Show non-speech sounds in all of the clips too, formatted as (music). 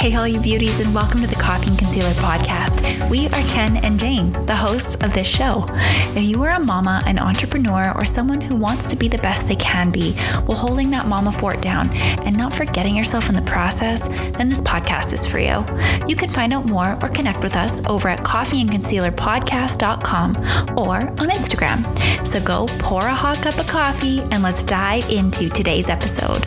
Hey, all you beauties, and welcome to the Coffee and Concealer podcast. We are Jen and Jane, the hosts of this show. If you are a mama, an entrepreneur, or someone who wants to be the best they can be while holding that mama fort down and not forgetting yourself in the process, then this podcast is for you. You can find out more or connect with us over at coffeeandconcealerpodcast.com or on Instagram. So go pour a hot cup of coffee and let's dive into today's episode.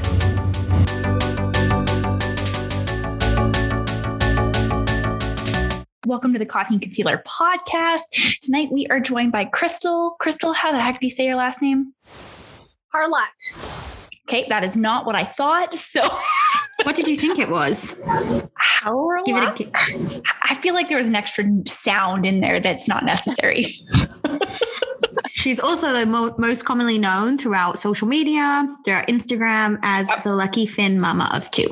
Welcome to the Coffee and Concealer podcast. Tonight we are joined by Crystal. Crystal, how the heck do you say your last name? Harlock. Okay, that is not what I thought. So, (laughs) what did you think it was? Harlock. Give it a. I feel like there was an extra sound in there that's not necessary. (laughs) She's also the mo- most commonly known throughout social media, throughout Instagram, as yep. the lucky Fin mama of two.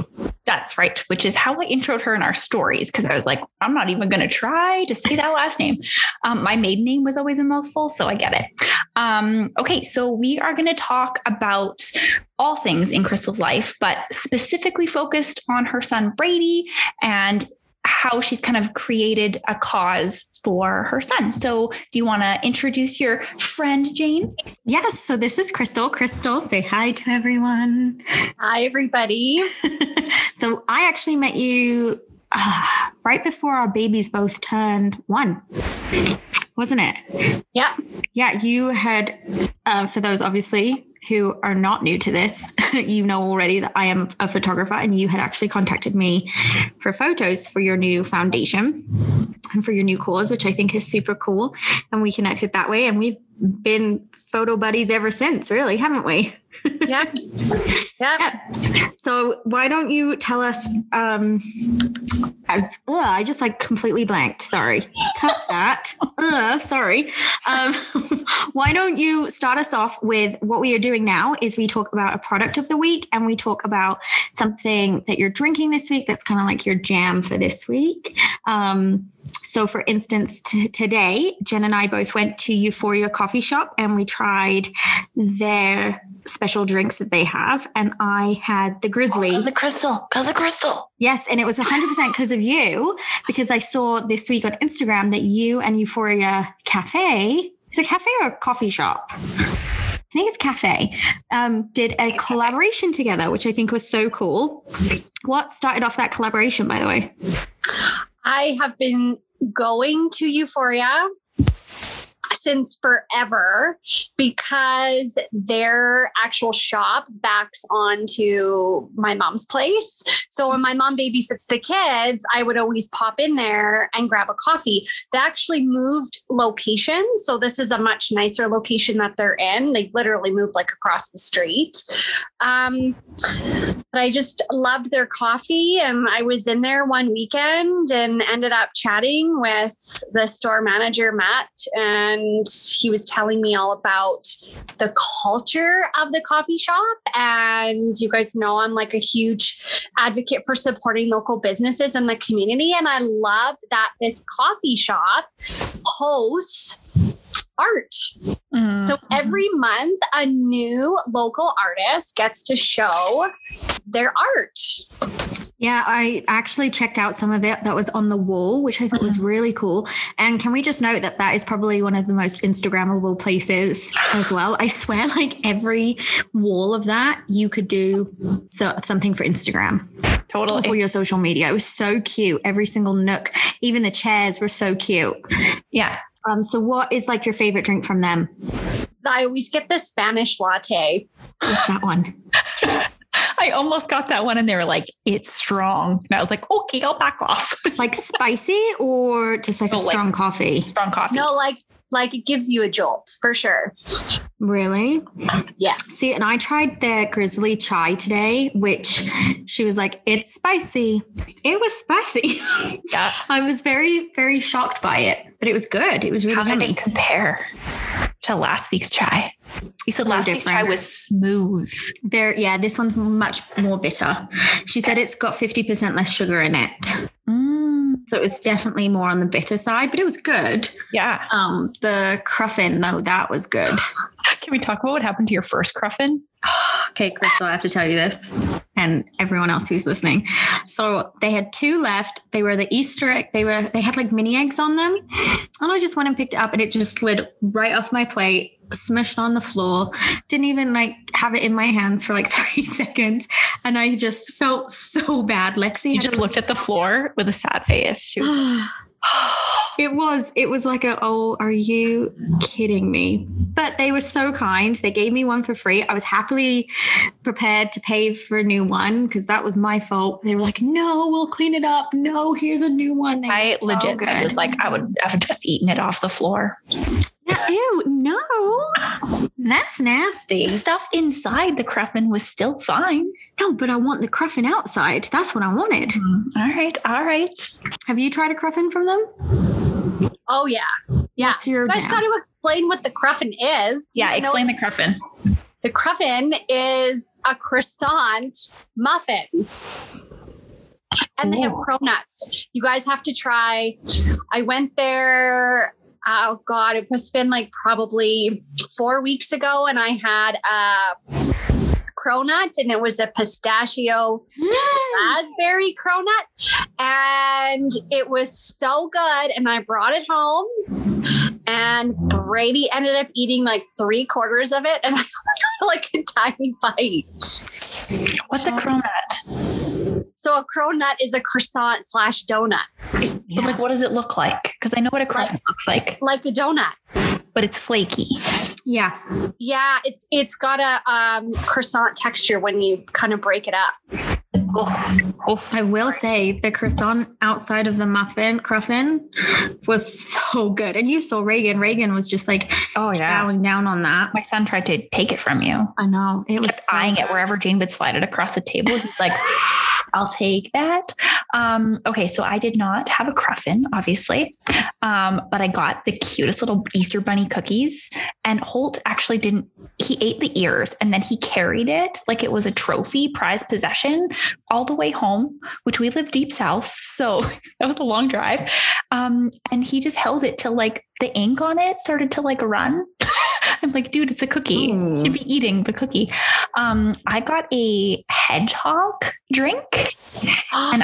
That's right, which is how I introed her in our stories because I was like, I'm not even going to try to say that last name. (laughs) Um, my maiden name was always a mouthful, so I get it. Um, okay, so we are going to talk about all things in Crystal's life, but specifically focused on her son Brady and how she's kind of created a cause for her son. So, do you want to introduce your friend, Jane? Yes. So, this is Crystal. Crystal, say hi to everyone. Hi, everybody. (laughs) so, I actually met you uh, right before our babies both turned one wasn't it? Yeah. Yeah. You had, uh, for those obviously who are not new to this, (laughs) you know already that I am a photographer and you had actually contacted me for photos for your new foundation and for your new cause, which I think is super cool. And we connected that way. And we've been photo buddies ever since, really, haven't we? Yeah. (laughs) yeah. So why don't you tell us um as ugh, I just like completely blanked. Sorry. Cut that. (laughs) ugh, sorry. Um (laughs) why don't you start us off with what we are doing now is we talk about a product of the week and we talk about something that you're drinking this week that's kind of like your jam for this week. Um so, for instance, t- today, Jen and I both went to Euphoria Coffee Shop and we tried their special drinks that they have. And I had the Grizzly. Because of Crystal. Because of Crystal. Yes. And it was 100% because of you, because I saw this week on Instagram that you and Euphoria Cafe, is it cafe or coffee shop? I think it's Cafe, um, did a collaboration together, which I think was so cool. What started off that collaboration, by the way? I have been going to Euphoria since forever because their actual shop backs onto my mom's place. So when my mom babysits the kids, I would always pop in there and grab a coffee. They actually moved locations. So this is a much nicer location that they're in. They literally moved like across the street. Um, but I just loved their coffee. And I was in there one weekend and ended up chatting with the store manager, Matt, and he was telling me all about the culture of the coffee shop. And you guys know I'm like a huge advocate for supporting local businesses in the community. And I love that this coffee shop hosts art. Mm-hmm. So every month, a new local artist gets to show their art. Yeah, I actually checked out some of it that was on the wall, which I thought mm-hmm. was really cool. And can we just note that that is probably one of the most Instagrammable places as well? I swear, (laughs) like every wall of that, you could do so, something for Instagram. Totally. For your social media. It was so cute. Every single nook, even the chairs were so cute. Yeah. Um, so what is like your favorite drink from them? I always get the Spanish latte. What's that one? (laughs) I almost got that one and they were like, it's strong. And I was like, okay, I'll back off. (laughs) like spicy or just like no, a strong like, coffee? Strong coffee. No, like like it gives you a jolt for sure. Really? Yeah. See, and I tried the grizzly chai today, which she was like, it's spicy. It was spicy. (laughs) Yeah. I was very, very shocked by it, but it was good. It was really good. How yummy. did it compare to last week's chai? You said last week's chai was smooth. Very, yeah, this one's much more bitter. She said it's got 50% less sugar in it. Mm. So it was definitely more on the bitter side, but it was good. Yeah. Um, the cruffin, though, that was good. (gasps) Can we talk about what happened to your first cruffin? (sighs) okay, Crystal, I have to tell you this. and everyone else who's listening. So they had two left. They were the Easter egg. They were they had like mini eggs on them, and I just went and picked it up, and it just slid right off my plate. Smushed on the floor, didn't even like have it in my hands for like (laughs) three seconds, and I just felt so bad. Lexi You just looked at the floor with a sad face. She was (sighs) it was it was like a oh are you kidding me? But they were so kind. They gave me one for free. I was happily prepared to pay for a new one because that was my fault. They were like no we'll clean it up. No here's a new one. They I so legit was like I would have just eaten it off the floor. Ew no that's nasty The stuff inside the cruffin was still fine. no but i want the cruffin outside that's what i wanted mm, All right, all right. have you tried a cruffin from them Oh yeah. Yeah. what's your You guys got to explain what the cruffin is. Yeah, know explain the cruffin. The cruffin is a croissant muffin. And they have Ooh. cronuts. You guys have to try. I went there. Oh God, it must have been like probably four weeks ago, and I had a cronut, and it was a pistachio raspberry cronut, and it was so good. And I brought it home, and Brady ended up eating like three quarters of it, and (laughs) I got like a tiny bite. What's a cronut? So a cronut is a croissant slash donut, But like, what does it look like? Because I know what a cruffin looks like, like a donut. but it's flaky. yeah Yeah, it's it's got a um, croissant texture when you kind of break it up. Oh, oh. I will say the croissant outside of the muffin cruffin was so good. And you saw Reagan. Reagan was just like oh yeah. bowing down on that. My son tried to take it from you. I know. It was kept so eyeing it wherever Jane would slide it across the table. He's like, (laughs) I'll take that. Um, okay, so I did not have a cruffin, obviously, um, but I got the cutest little Easter bunny cookies. And Holt actually didn't, he ate the ears and then he carried it like it was a trophy, prize possession all the way home, which we live deep south. So (laughs) that was a long drive. Um, and he just held it till like the ink on it started to like run. (laughs) (laughs) I'm like, dude, it's a cookie. You should be eating the cookie. Um, I got a hedgehog drink. (gasps) And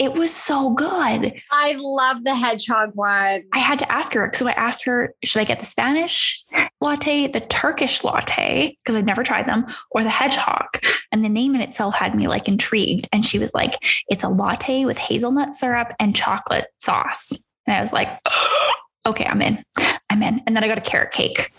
it was so good. I love the hedgehog one. I had to ask her. So I asked her, should I get the Spanish latte, the Turkish latte, because I'd never tried them, or the hedgehog? And the name in itself had me like intrigued. And she was like, it's a latte with hazelnut syrup and chocolate sauce. And I was like, (gasps) okay, I'm in. I'm in. And then I got a carrot cake.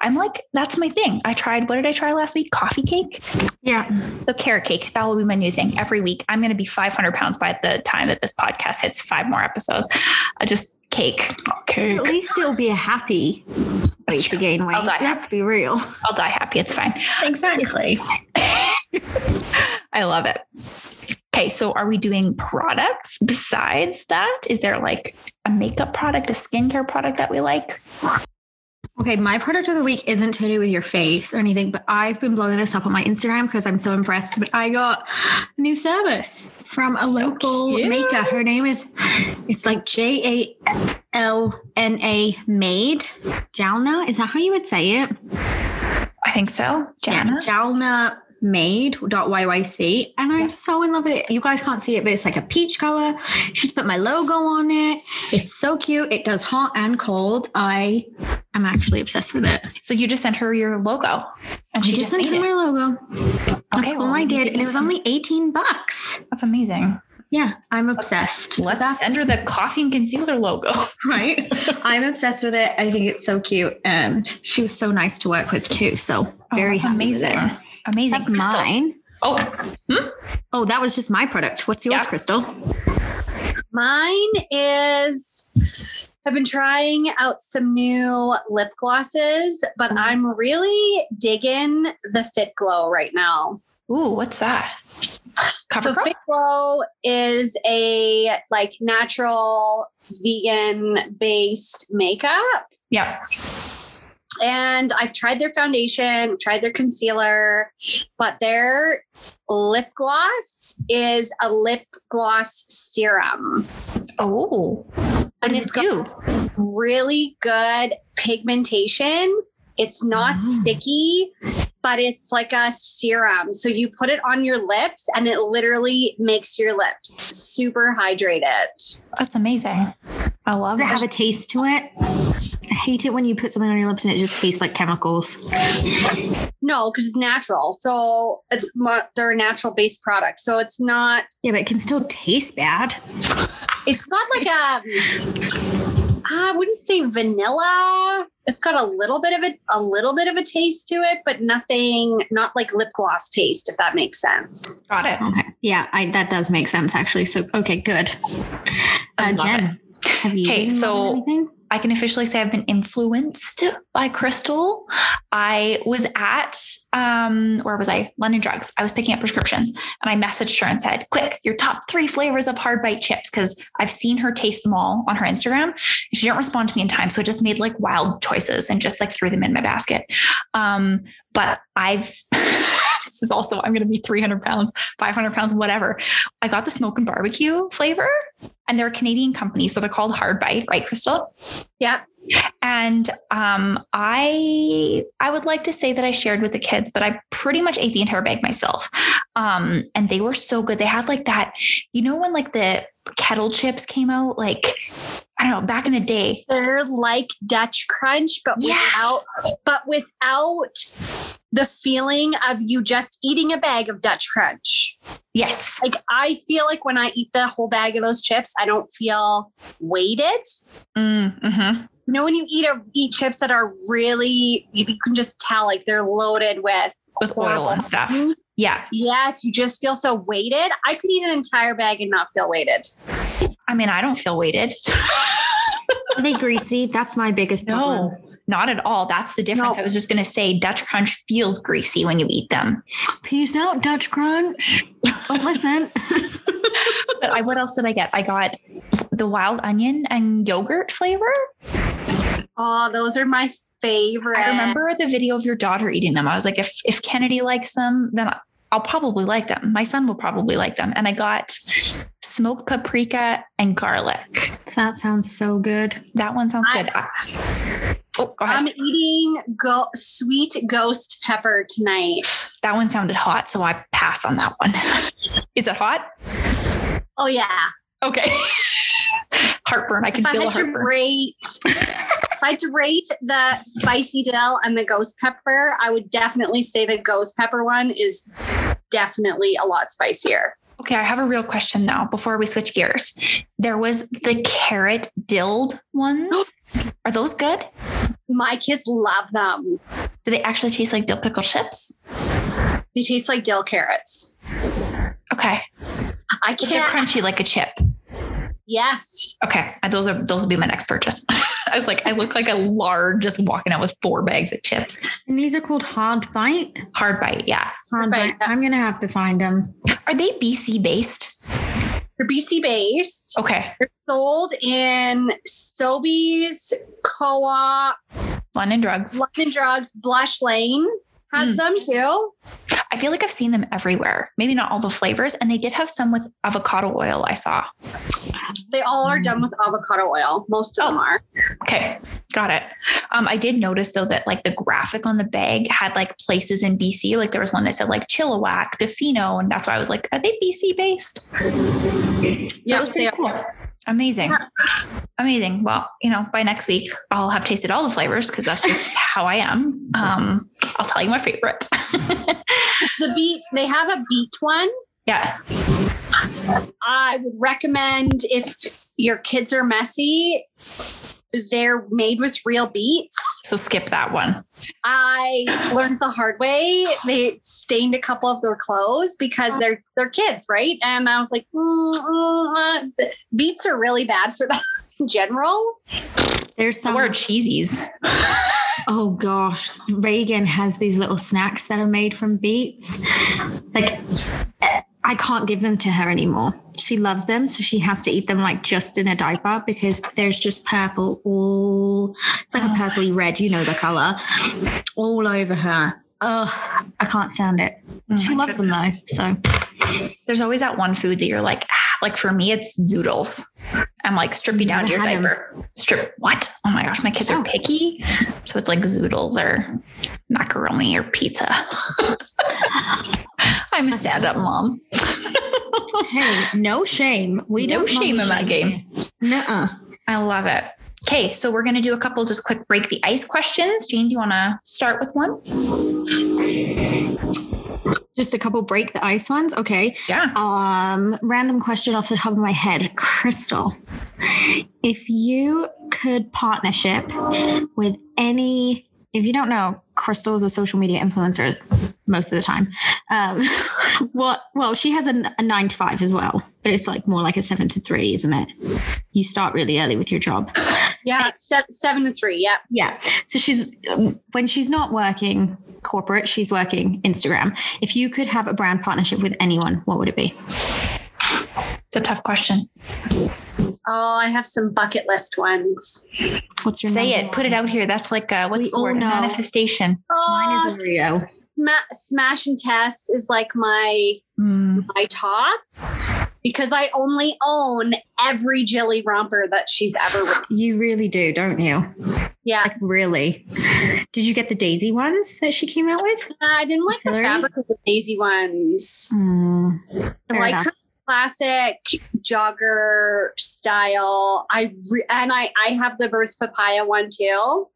I'm like, that's my thing. I tried, what did I try last week? Coffee cake? Yeah. The carrot cake. That will be my new thing every week. I'm going to be 500 pounds by the time that this podcast hits five more episodes. Uh, just cake. Cake. At least it'll be a happy way That's to gain weight. I'll die Let's be real. I'll die happy. It's fine. Exactly. (laughs) I love it. Okay, so are we doing products besides that? Is there like a makeup product, a skincare product that we like? Okay, my product of the week isn't to do with your face or anything, but I've been blowing this up on my Instagram because I'm so impressed. But I got a new service from a local cute. maker. Her name is, it's like J A L N A Made. Jalna, is that how you would say it? I think so. Jana. Yeah, Jalna made.yyc and I'm so in love with it. You guys can't see it, but it's like a peach color. She's put my logo on it. It's so cute. It does hot and cold. I am actually obsessed with it. So you just sent her your logo. And She just just sent her it. my logo. That's Okay, all well, I did. And it was only 18 bucks. That's amazing. Yeah, I'm obsessed. Let's send her the coffee and concealer logo. (laughs) right. I'm obsessed with it. I think it's so cute. And she was so nice to work with too. So oh, very oh, that's happy amazing. It. Amazing. That's Crystal. mine. Oh, hmm? Oh, that was just my product. What's yours, Yeah. Crystal? Mine is I've been trying out some new lip glosses, but mm. I'm really digging the Fit Glow right now. ooh, what's that? Cover so Girl? Fit Glow is a like natural vegan based makeup. yeah. And I've tried their foundation, tried their concealer, but their lip gloss is a lip gloss serum. Oh, And it's it got really good pigmentation. It's not Mm. sticky but it's like a serum. So you put it on your lips and it literally makes your lips super hydrated. That's amazing. I love Does it it. have a taste to it? I hate it when you put something on your lips and it just tastes like chemicals. No, because it's natural. So it's mu- they're a natural based product. So it's not, Yeah, but it can still taste bad. it's got like a, I wouldn't say vanilla. It's got a little bit of a, a little bit of a taste to it, but nothing, not like lip gloss taste, if that makes sense. Got it. Okay. Yeah, I, that does make sense actually. So okay, good. I Uh, love Jen, have you Okay, so- anything? I can officially say I've been influenced by Crystal. I was at um, where was I? London Drugs. I was picking up prescriptions and I messaged her and said, "Quick, your top three flavors of hard bite chips," because I've seen her taste them all on her Instagram. She didn't respond to me in time, so I just made like wild choices and just like threw them in my basket. Um, but I've (laughs) is also I'm going to be 300 pounds, 500 pounds, whatever. I got the smoke and barbecue flavor, and they're a Canadian company, so they're called Hard Bite, right, Crystal? Yep. And um, I I would like to say that I shared with the kids, but I pretty much ate the entire bag myself. Um, and they were so good. They had like that, you know, when like the kettle chips came out, like I don't know, back in the day. They're like Dutch crunch, but Yeah. without, but without the feeling of you just eating a bag of Dutch crunch. Yes. Like I feel like when I eat the whole bag of those chips, I don't feel weighted. Mm, mhm. You know, when you eat a eat chips that are really, you, you can just tell like they're loaded with With oil and stuff. Yeah. Yes, you just feel so weighted. I could eat an entire bag and not feel weighted. I mean, I don't feel weighted. (laughs) Are they greasy? That's my biggest problem. No, not at all. That's the difference. No. I was just going to say Dutch Crunch feels greasy when you eat them. Peace out, Dutch Crunch. Don't listen. (laughs) But I, what else did I get? I got the wild onion and yogurt flavor. Oh, those are my favorite. I remember the video of your daughter eating them. I was like, if if Kennedy likes them, then I'll probably like them. My son will probably like them. And I got smoked paprika and garlic. that sounds so good. That one sounds I- good. Oh. I'm eating go- sweet ghost pepper tonight. that one sounded hot, so I passed on that one. (laughs) Is it hot? Oh yeah. Okay. (laughs) heartburn. I can If I had the to rate, if I had to rate the spicy dill and the ghost pepper, I would definitely say the ghost pepper one is definitely a lot spicier. Okay, I have a real question now before we switch gears. There was the carrot dilled ones. (gasps) Are those good? My kids love them. Do they actually taste like dill pickle chips? They taste like dill carrots. Okay. I But they're can't. crunchy like a chip. Yes. Okay. Those are those will be my next purchase. (laughs) I was like, I look like a lard just walking out with four bags of chips. And these are called hard bite. Hard bite, yeah. Hard Bite. bite. I'm gonna have to find them. Are they BC based? They're BC based. Okay. They're sold in Sobeys, Co-op, London drugs. London Drugs, Blush Lane has Hmm. them too. I feel like I've seen them everywhere. Maybe not all the flavors. And they did have some with avocado oil, I saw. They all are done with avocado oil. Most of them Oh. are. Okay, got it. Um, I did notice though that like the graphic on the bag had like places in BC. Like there was one that said like Chilliwack, Tofino, and that's why I was like, are they BC based? So it was pretty they are. Amazing, amazing. Well, you know, by next week I'll have tasted all the flavors because that's just (laughs) how I am. Um, I'll tell you my favorites. (laughs) The beet, they have a beet one. yeah, I would recommend if your kids are messy, they're made with real beets. so skip that one. I learned the hard way. They stained a couple of their clothes because they're they're kids, right? And I was like, mm, mm, uh, beets are really bad for them (laughs) in general. There's some. word cheesies. (laughs) Oh gosh, Reagan has these little snacks that are made from beets. Like, I can't give them to her anymore. She loves them, so she has to eat them like just in a diaper because there's just purple all. It's like a purpley red, you know the color, all over her. Oh, I can't stand it. Oh she loves goodness. them though, so There's always that one food that you're like, like for me, it's zoodles. I'm like, strip you down to your Never had 'em. diaper. Strip what? Oh my gosh, my kids Oh. are picky. So it's like zoodles or macaroni or pizza. (laughs) I'm a stand-up mom. (laughs) hey, no shame. We No don't shame in that game. Nuh-uh. I love it. Okay, so we're gonna do a couple just quick break the ice questions. Jane, do you want to start with one? Just a couple break the ice ones. Okay. Yeah. Um, random question off the top of my head. Crystal, if you could partnership with any, if you don't know, Crystal is a social media influencer most of the time. Um, (laughs) what? Well, she has a, a nine to five as well, but it's like more like a seven to three, isn't it? You start really early with your job. Yeah, se- seven to three. Yeah. Yeah. So she's when she's not working corporate, she's working Instagram. If you could have a brand partnership with anyone, what would it be? It's a tough question. Oh, I have some bucket list ones. What's your Say number it. Put it out here. That's like uh what's We the word? know. Manifestation. Oh, Mine is Oreo. Sma- Smash and Tess is like my Mm. my top because I only own every Jilly romper that she's ever. With. You really do, don't you? Yeah, Like really. Did you get the Daisy ones that she came out with? Uh, I didn't like the fabric of the Daisy ones. Mm, fair like enough. her classic jogger style. I re- and I I have the Birds Papaya one too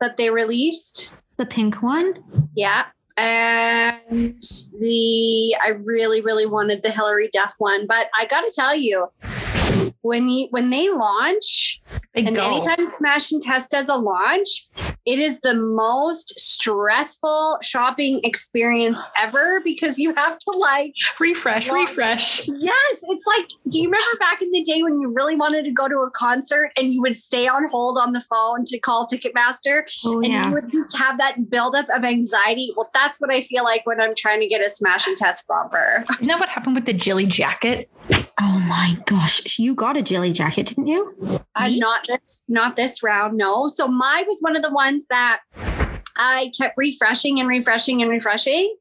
that they released. the pink one. Yeah. And the I really, really wanted the Hilary Duff one, but I gotta tell you, when you when they launch, They and go. anytime Smash and Tess does a launch, it is the most stressful shopping experience (gasps) ever because you have to like refresh, Well- refresh. Yes, it's like, do you remember back in the day when you really wanted to go to a concert and you would stay on hold on the phone to call Ticketmaster Oh and yeah. you would just have that buildup of anxiety? Well, that's what I feel like when I'm trying to get a Smash and Tess romper. Isn't that what happened with the Jilly jacket? Oh my gosh. You got a Jilly jacket, didn't you? Uh, not this, not this round, no. So my was one of the ones that I kept refreshing and refreshing and refreshing,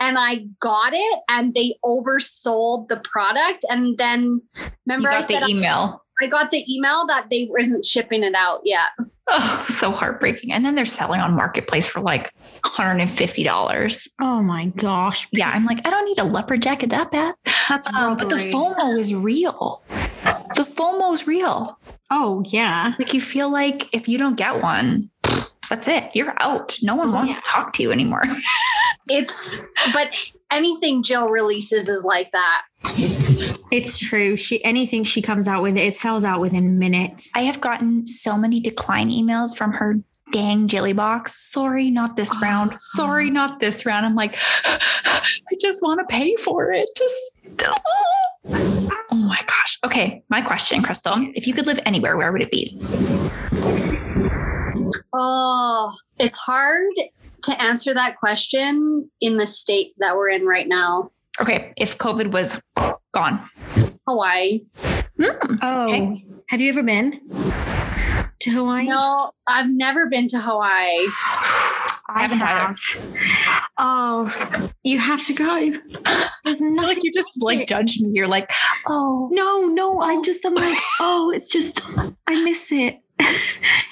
and I got it, and they oversold the product. And then You remember, I got said the email. I got the email that they wasn't shipping it out yet. Oh, (laughs) so heartbreaking. And then they're selling on Marketplace for like $150. Oh my gosh. Yeah, I'm like, I don't need a leopard jacket that bad. That's Um, but the. FOMO is real. The FOMO is real. Oh yeah. Like you feel like if you don't get one, that's it. You're out. No one wants yeah. to talk to you anymore. (laughs) It's but anything Jill releases is like that. It's true. She anything she comes out with, it sells out within minutes. I have gotten so many decline emails from her dang Jilly Box. Sorry, not this (gasps) round. Sorry, not this round. I'm like, (sighs) I just want to pay for it. Just (gasps) oh my gosh. Okay, my question, Crystal. If you could live anywhere, where would it be? Oh, it's hard to answer that question in the state that we're in right now. Okay, if COVID was gone. Hawaii. Hmm, Oh. Okay. Have you ever been to Hawaii? No, I've never been to Hawaii. I haven't either. Oh, you have to go. There's nothing. Like you just like judged me. You're like, oh, no, no. I'm just. I'm like, oh, it's just. I miss it.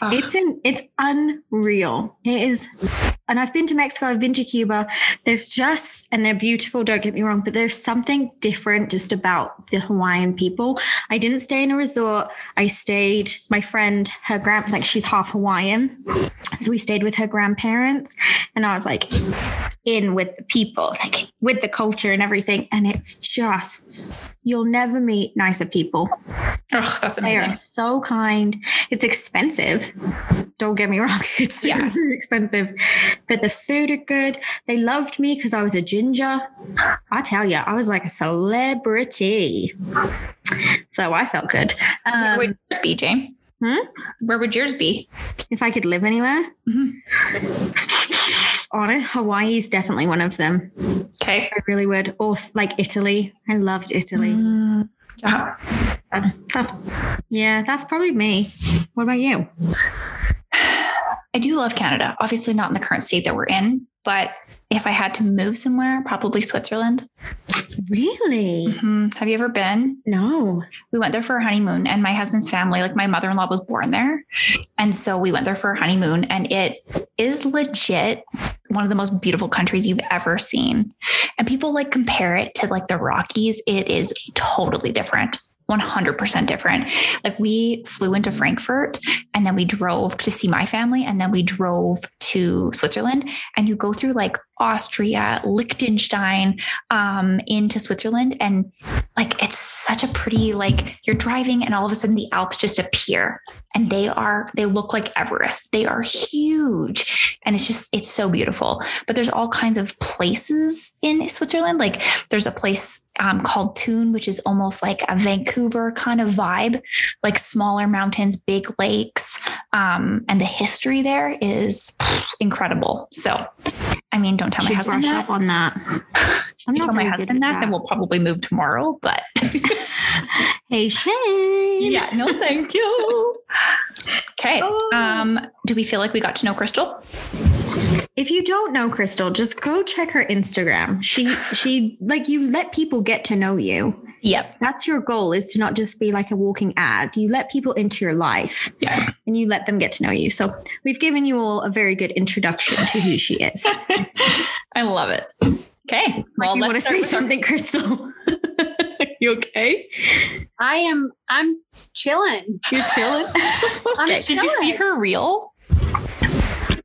It's in. It's unreal. It is. And I've been to Mexico. I've been to Cuba. There's just, and they're beautiful. Don't get me wrong, but there's something different just about the Hawaiian people. I didn't stay in a resort. I stayed. My friend, her grand, like she's half Hawaiian, so we stayed with her grandparents, and I was like in with the people, like with the culture and everything. And it's just you'll never meet nicer people. Oh, that's amazing. They are so kind. It's expensive. Don't get me wrong. (laughs) It's Yeah. expensive. But the food are good. They loved me because I was a ginger. I tell you, I was like a celebrity. So I felt good. Where Um, would yours be, Jane? Hmm? Where would yours be? if I could live anywhere, Mhm. honest, Hawaii is definitely one of them. Okay. I really would. Or like Italy. I loved Italy. Mm, yeah. Um, That's yeah, that's probably me. What about you? I do love Canada. Obviously, not in the current state that we're in, but if I had to move somewhere, probably Switzerland. Really? Mhm. Have you ever been? No. We went there for a honeymoon, and my husband's family, like my mother in law, was born there. And so we went there for a honeymoon, and it is legit one of the most beautiful countries you've ever seen. And people like compare it to like the Rockies. It is totally different. 100% different. Like we flew into Frankfurt and then we drove to see my family and then we drove to Switzerland and you go through like Austria, Liechtenstein, um, into Switzerland. And like it's such a pretty, like you're driving and all of a sudden the Alps just appear and they are, they look like Everest. They are huge. And it's just, it's so beautiful. But there's all kinds of places in Switzerland. Like there's a place um, called Thun, which is almost like a Vancouver kind of vibe, like smaller mountains, big lakes. Um, and the history there is incredible. So, I mean, don't tell my husband brush that. up on that. (laughs) I'm You tell my husband at that, then we'll probably move tomorrow. But (laughs) (laughs) Hey, Shane. yeah, no, thank you. Okay. Oh. Um, do we feel like we got to know Crystal? If you don't know Crystal, just go check her Instagram. She she like you let people get to know you. Yep. That's your goal is to not just be like a walking ad. You let people into your life Yeah. and you let them get to know you. So we've given you all a very good introduction to who she is. (laughs) I love it. Okay. Like well, you want to say something, our- Crystal? (laughs) you okay? I am I'm chilling. You're chilling. (laughs) I'm Did you see her reel?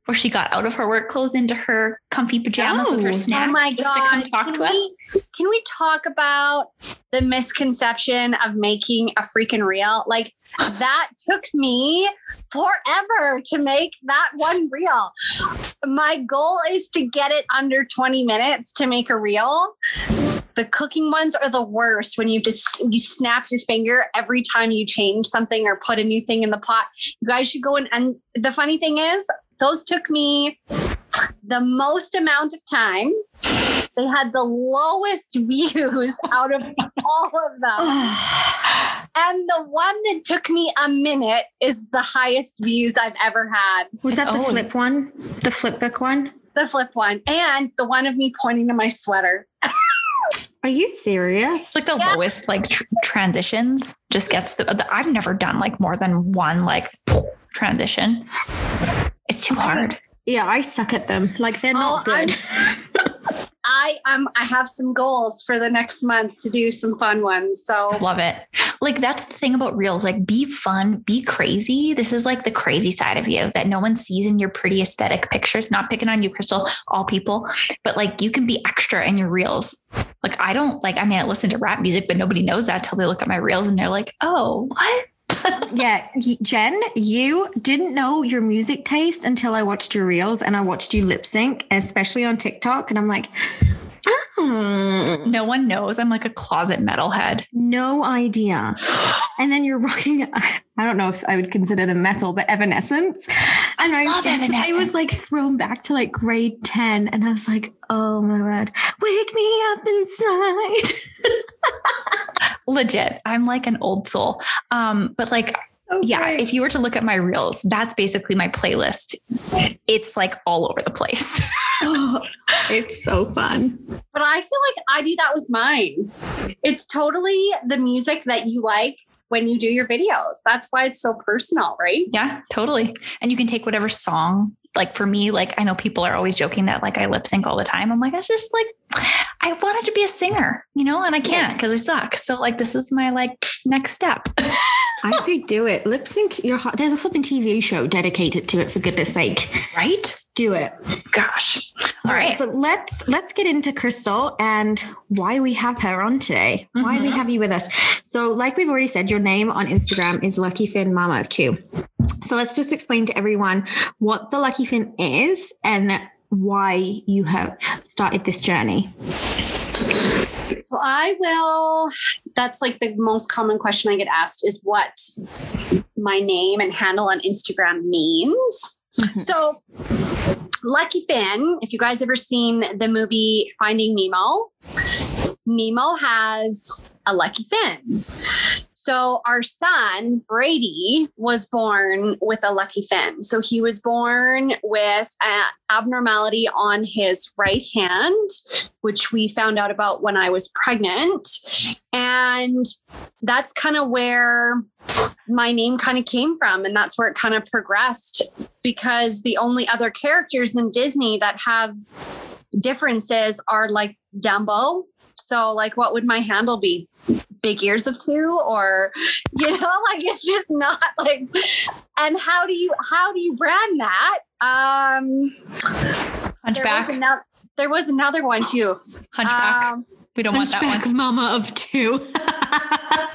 Where she got out of her work clothes into her comfy pajamas with Oh. her Oh snacks oh my just to come talk Can to us. we, can we talk about the misconception of making a freaking reel? Like that took me forever to make that one reel. My goal is to get it under 20 minutes to make a reel. The cooking ones are the worst when you just you snap your finger every time you change something or put a new thing in the pot. You guys should go and and the funny thing is those took me the most amount of time. They had the lowest (laughs) views out of all of them. (sighs) And the one that took me a minute is the highest views I've ever had. Was It's that the old. flip one? The flip book one? The flip one. And the one of me pointing to my sweater. Are you serious? Like the Yeah. lowest like tr- transitions just gets the, the I've never done like more than one like transition. It's too hard. Yeah, I suck at them. Like they're not Oh, good. (laughs) I um I have some goals for the next month to do some fun ones. So love it. Like that's the thing about reels. Like be fun, be crazy. This is like the crazy side of you that no one sees in your pretty aesthetic pictures. Not picking on you, Crystal, all people, but like you can be extra in your reels. Like I don't like, I mean, I listen to rap music, but nobody knows that till they look at my reels and they're like, oh, what? Yeah, Jen, you didn't know your music taste until I watched your reels and I watched you lip sync, especially on TikTok. And I'm like, oh, No one knows. I'm like a closet metalhead. no idea. (gasps) And then you're rocking, I don't know if I would consider them metal, but Evanescence. And I, love I Evanescence. was like thrown back to like grade 10. And I was like, oh my God, wake me up inside. (laughs) Legit. I'm like an old soul. Um, but like yeah, if you were to look at my reels, that's basically my playlist. It's like all over the place. (laughs) Oh, (laughs) it's so fun. but I feel like I do that with mine. It's totally the music that you like when you do your videos. That's why it's so personal, right? yeah, totally. And you can take whatever song. Like for me, like I know people are always joking that like I lip sync all the time. I'm like, I just like I wanted to be a singer, you know, and I can't because I suck. So like this is my like next step. (laughs) I say do it. Lip sync your heart. There's a flipping TV show dedicated to it, for goodness sake. right? Do it. Gosh. All right. But let's let's get into Crystal and why we have her on today. Why we Mhm. have you with us. So, like we've already said, your name on Instagram is Lucky Fin Mama of Two. So let's just explain to everyone what the Lucky Fin is and why you have started this journey. So I will. That's like the most common question I get asked is what my name and handle on Instagram means. (laughs) So, Lucky Fin, if you guys ever seen the movie Finding Nemo, Nemo has a lucky fin. So our son, Brady, was born with a lucky fin. So he was born with an abnormality on his right hand, which we found out about when I was pregnant. And that's kind of where my name kind of came from. And that's where it kind of progressed because the only other characters in Disney that have differences are like Dumbo. So, like, what would my handle be? Big ears of two, or (laughs) you know, like it's just not like. And how do you how do you brand that? Um, there was Hunchback. another, there was another one too. Hunchback. Um, we don't want that Hunchback one. mama of two. (laughs)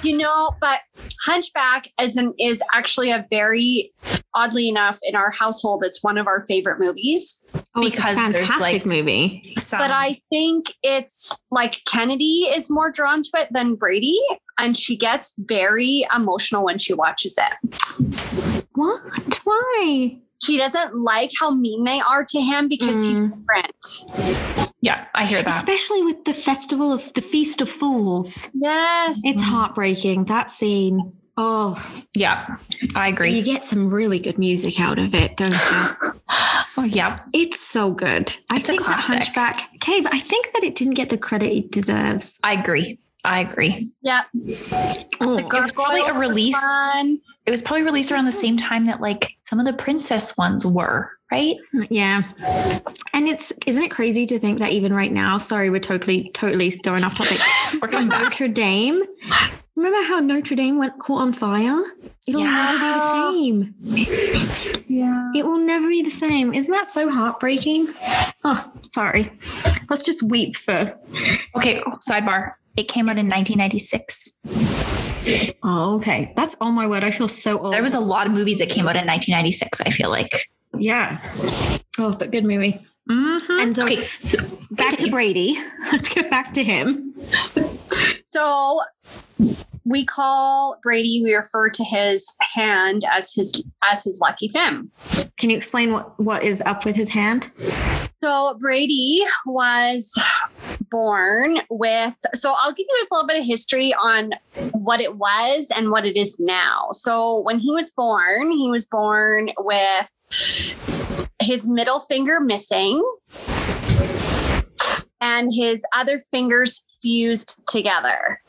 you know, but Hunchback is an is actually a very oddly enough in our household, it's one of our favorite movies. Oh, it's a Because there's, fantastic like, movie. Some- but I think it's like Kennedy is more drawn to it than Brady, and she gets very emotional when she watches it. What? Why? She doesn't like how mean they are to him because he's Mm. different. yeah, I hear that. Especially with the festival of the Feast of Fools. Yes. It's heartbreaking. That scene. Oh, Yeah, I agree. you get some really good music out of it, don't you? (laughs) Oh, yeah. It's so good. I It's a think that. Hunchback Cave. I think that it didn't get the credit it deserves. I agree. I agree. yeah. Oh, The was probably a release. fun. It was probably released around the same time that like some of the princess ones were, right? Mm, yeah, and it's isn't it crazy to think that even right now? Sorry, we're totally totally going off topic. We're coming (laughs) back. Notre Dame. Remember how Notre Dame went caught on fire? It'll never be the same. Yeah. It will never be the same. Isn't that so heartbreaking? Oh, sorry. Let's just weep for. Okay, sidebar. It came out in 1996. Oh, okay. That's oh my word. I feel so old. There was a lot of movies that came out in 1996. I feel like. yeah. Oh, but good movie. Mm-hmm. And so, okay, so back to. Brady. (laughs) Let's get back to him. So we call Brady, we refer to his hand as his as his lucky fin. Can you explain what what is up with his hand? So Brady was born with so I'll give you just a little bit of history on what it was and what it is now. So when he was born, he was born with his middle finger missing and his other fingers fused together.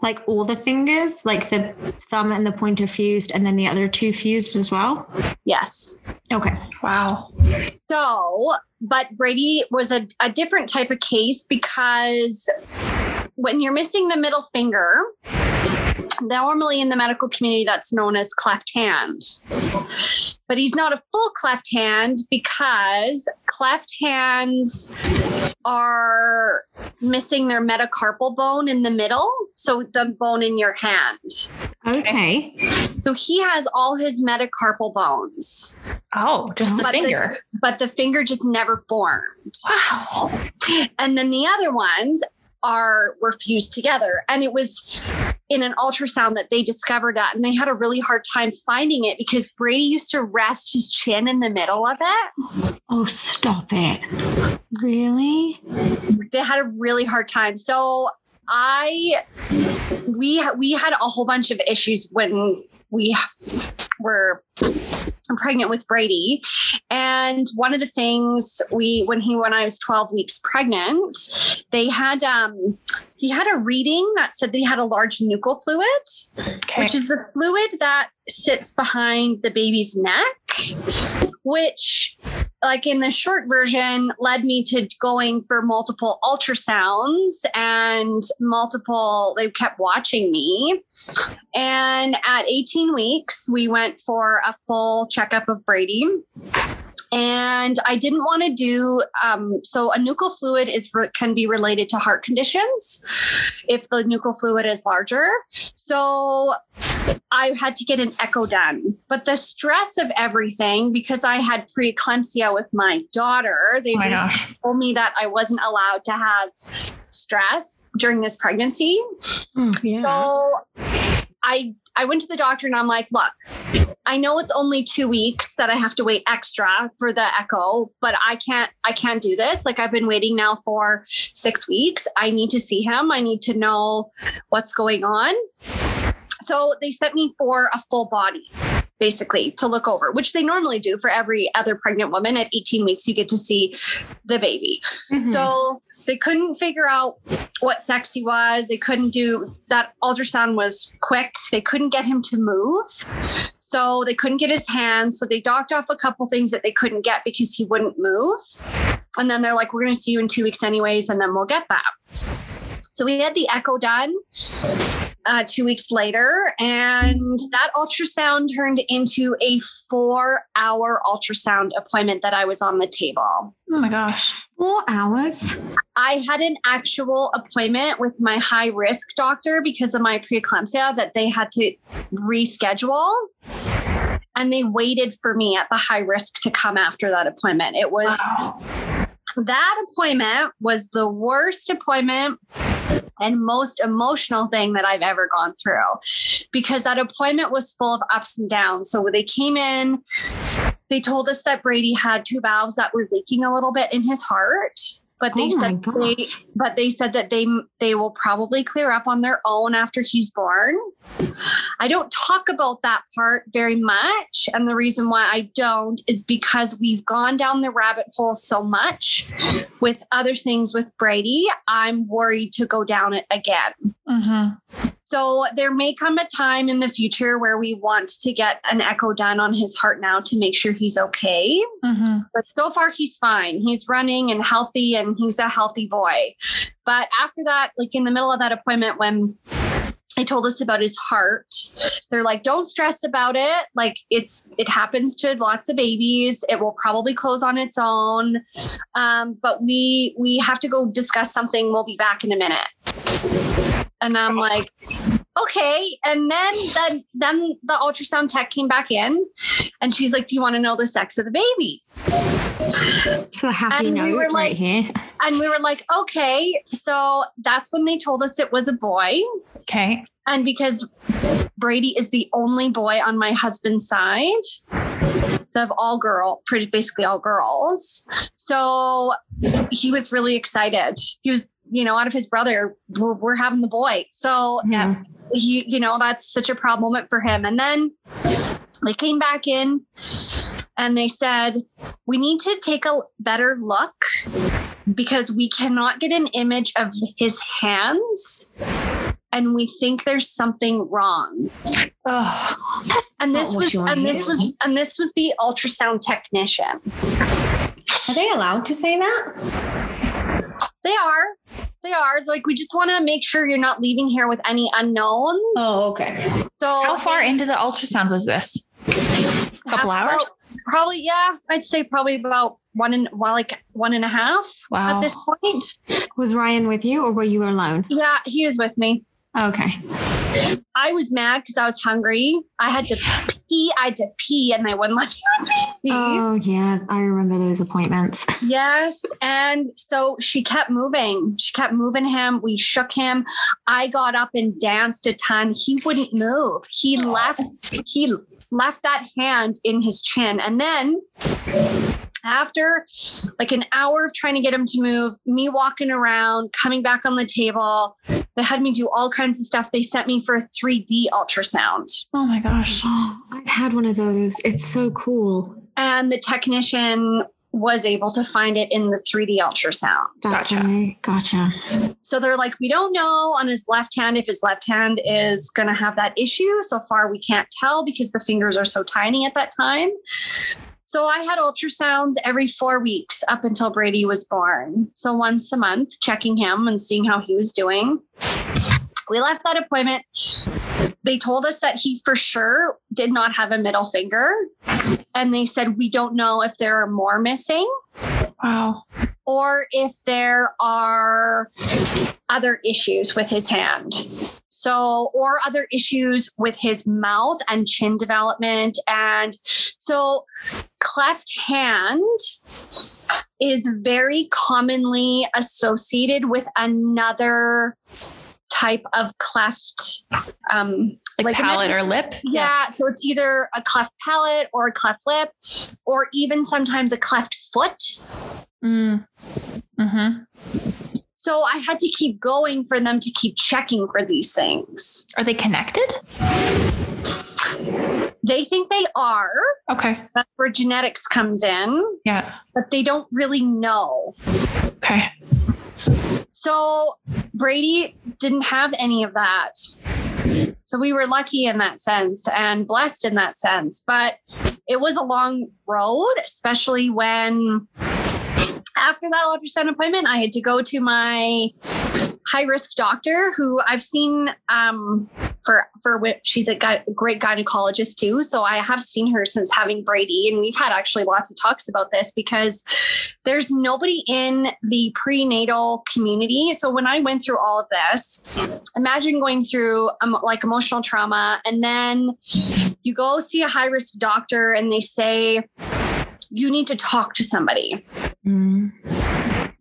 Like all the fingers, like the thumb and the pointer fused, and then the other two fused as well. Yes. Okay. wow. So, but Brady was a, a different type of case because when you're missing the middle finger, normally in the medical community, that's known as cleft hand. But he's not a full cleft hand because cleft hands are missing their metacarpal bone in the middle. So the bone in your hand. Okay. So he has all his metacarpal bones, Oh, just the But the- finger. but the finger just never formed. wow. and then the other ones are were fused together and it was in an ultrasound that they discovered that and they had a really hard time finding it because brady used to rest his chin in the middle of it Oh, stop it. Really? they had a really hard time so i we we had a whole bunch of issues when we were pregnant with Brady. And one of the things we when he when I was 12 weeks pregnant, they had um he had a reading that said that he had a large nuchal fluid, Okay. which is the fluid that sits behind the baby's neck, which like in the short version led me to going for multiple ultrasounds and multiple they kept watching me and at 18 weeks we went for a full checkup of brady and I didn't want to do um, so. A nuchal fluid is can be related to heart conditions if the nuchal fluid is larger. So I had to get an echo done. But the stress of everything, because I had preeclampsia with my daughter, they Oh gosh. told me that I wasn't allowed to have stress during this pregnancy. Mm, yeah. So I I went to the doctor and I'm like, look, I know it's only two weeks that I have to wait extra for the echo, but I can't I can't do this. Like I've been waiting now for six weeks. I need to see him. I need to know what's going on. So they sent me for a full body basically to look over which they normally do for every other pregnant woman at 18 weeks you get to see the baby Mhm. so they couldn't figure out what sex he was. They couldn't do that ultrasound was quick. They couldn't get him to move. So they couldn't get his hands. So they docked off a couple things that they couldn't get because he wouldn't move. And then they're like, we're going to see you in two weeks, anyways, and then we'll get that. So we had the echo done uh, two weeks later, and that ultrasound turned into a four hour ultrasound appointment that I was on the table. Oh my gosh. Four hours. I had an actual appointment with my high risk doctor because of my preeclampsia that they had to reschedule. And they waited for me at the high risk to come after that appointment. It was Wow. that appointment was the worst appointment and most emotional thing that I've ever gone through because that appointment was full of ups and downs. So they came in, they told us that Brady had two valves that were leaking a little bit in his heart. But they Oh said they, but they said that they they will probably clear up on their own after he's born. I don't talk about that part very much. And the reason why I don't is because we've gone down the rabbit hole so much with other things with Brady. I'm worried to go down it again. Mm-hmm. So there may come a time in the future where we want to get an echo done on his heart now to make sure he's okay. Mm-hmm. But so far, he's fine. He's running and healthy, and he's a healthy boy. But after that, like in the middle of that appointment, when they told us about his heart, they're like, "Don't stress about it. Like it's it happens to lots of babies. It will probably close on its own. Um, but we we have to go discuss something. We'll be back in a minute." And I'm like, okay. And then then then the ultrasound tech came back in, and she's like, "Do you want to know the sex of the baby?" So happy And we were right like- here. And we were like, okay. So that's when they told us it was a boy. Okay. And because Brady is the only boy on my husband's side, so have all girl, pretty basically all girls. So he was really excited. He was, you know, out of his brother, we're, we're having the boy. So Yeah. he, you know, that's such a proud moment for him. And then they came back in and they said, we need to take a better look because we cannot get an image of his hands. And we think there's something wrong. Oh, And this was and this hear. was and this was the ultrasound technician. Are they allowed to say that? They are. They are. Like we just want to make sure you're not leaving here with any unknowns. Oh, okay. So how far into the ultrasound was this? A Couple hours? about- probably, yeah. I'd say probably about one and well, like one and a half Wow. at this point. Was Ryan with you or were you alone? Yeah, he was with me. Okay. I was mad because I was hungry. I had to pee. I had to pee, and they wouldn't let me pee. Oh, yeah. I remember those appointments. (laughs) Yes. And so she kept moving. She kept moving him. We shook him. I got up and danced a ton. He wouldn't move. He left, he left that hand in his chin. And then after like an hour of trying to get him to move, me walking around, coming back on the table, they had me do all kinds of stuff. They sent me for a 3D ultrasound. Oh my gosh. (gasps) Oh, I've had one of those. It's so cool. And the technician was able to find it in the 3D ultrasound. That's Gotcha. right. Gotcha. So they're like, we don't know on his left hand if his left hand is going to have that issue. So far, we can't tell because the fingers are so tiny at that time. So I had ultrasounds every four weeks up until Brady was born. So once a month, checking him and seeing how he was doing. We left that appointment. They told us that he for sure did not have a middle finger. And they said, we don't know if there are more missing Wow. or if there are other issues with his hand. So, or other issues with his mouth and chin development. And so, cleft hand is very commonly associated with another type of cleft um Like palate or lip? yeah, so it's either a cleft palate or a cleft lip or even sometimes a cleft foot Mm. Mm-hmm. So I had to keep going for them to keep checking for these things. Are they connected? They think they are. Okay. That's where genetics comes in, Yeah. but they don't really know. Okay. So Brady didn't have any of that. So we were lucky in that sense and blessed in that sense. But it was a long road, especially when after that ultrasound appointment, I had to go to my high risk doctor who I've seen um, for for she's a great gynecologist too. So I have seen her since having Brady, and we've had actually lots of talks about this because there's nobody in the prenatal community. So when I went through all of this, imagine going through um, like emotional trauma, and then you go see a high risk doctor, and they say you need to talk to somebody Mm.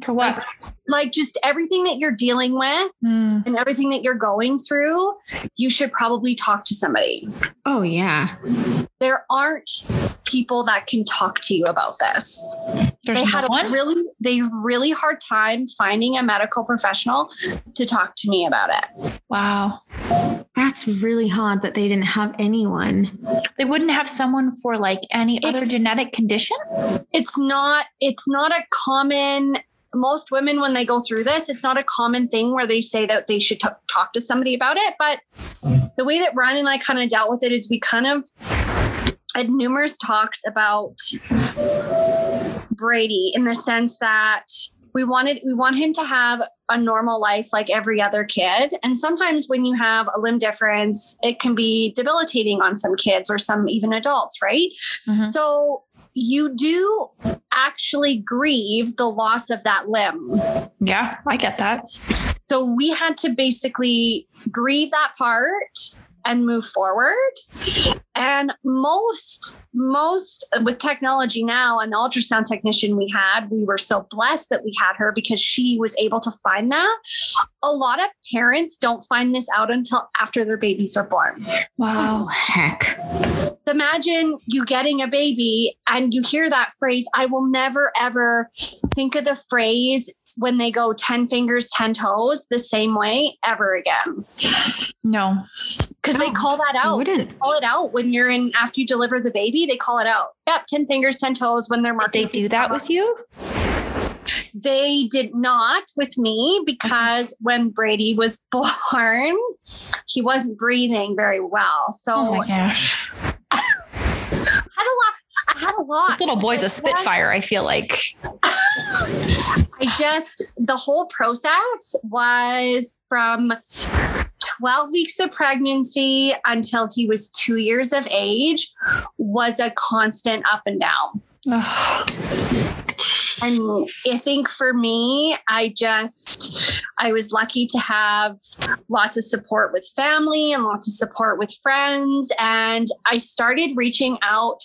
For what? like just everything that you're dealing with Mm. and everything that you're going through, you should probably talk to somebody. Oh yeah. There aren't people that can talk to you about this. There's they no had a really they really hard time finding a medical professional to talk to me about it. wow. That's really hard that they didn't have anyone. They wouldn't have someone for like any other genetic condition. It's not it's not a common most women when they go through this it's not a common thing where they say that they should t- talk to somebody about it but the way that Ryan and I kind of dealt with it is we kind of had numerous talks about Brady in the sense that we wanted we want him to have a normal life like every other kid and sometimes when you have a limb difference it can be debilitating on some kids or some even adults right Mhm. so you do actually grieve the loss of that limb Yeah, I get that. so we had to basically grieve that part and move forward. And most, most with technology now and the ultrasound technician we had, we were so blessed that we had her because she was able to find that. A lot of parents don't find this out until after their babies are born. Oh Wow. heck. Imagine you getting a baby and you hear that phrase. I will never ever think of the phrase when they go 10 fingers, 10 toes the same way ever again. No. Because they call that out. wouldn't. Call it out when you're in after you deliver the baby, they call it out. Yep, 10 fingers, 10 toes when they're Did they do that with you? They did not with me because when Brady was (laughs) born, he wasn't breathing very well. So Oh my gosh. (laughs) Had a lot. I had a lot. This little boy's a spitfire, I feel like. (laughs) I just, the whole process was from 12 weeks of pregnancy until he was two years of age, was a constant up and down. (sighs) And I think for me, I just, I was lucky to have lots of support with family and lots of support with friends. And I started reaching out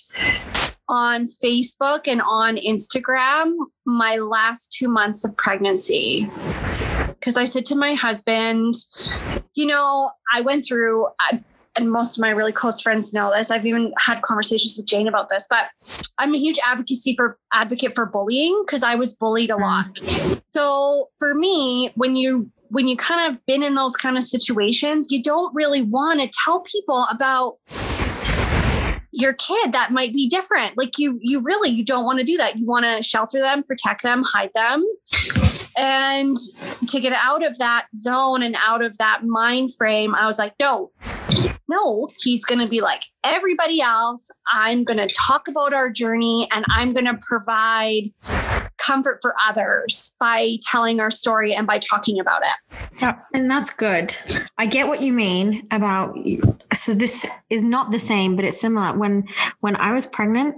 on Facebook and on Instagram my last two months of pregnancy. Because I said to my husband, you know, I went through, I, and most of my really close friends know this. I've even had conversations with Jane about this, but I'm a huge advocacy for advocate for bullying because I was bullied a lot. Mm. So for me, when you when you kind of been in those kind of situations, you don't really want to tell people about your kid that might be different. Like you you really you don't want to do that. You want to shelter them, protect them, hide them. And to get out of that zone and out of that mind frame, I was like, no, no, he's going to be like everybody else. I'm going to talk about our journey and I'm going to provide comfort for others by telling our story and by talking about it. Yeah, and that's good. I get what you mean about so this is not the same, but it's similar. When when I was pregnant,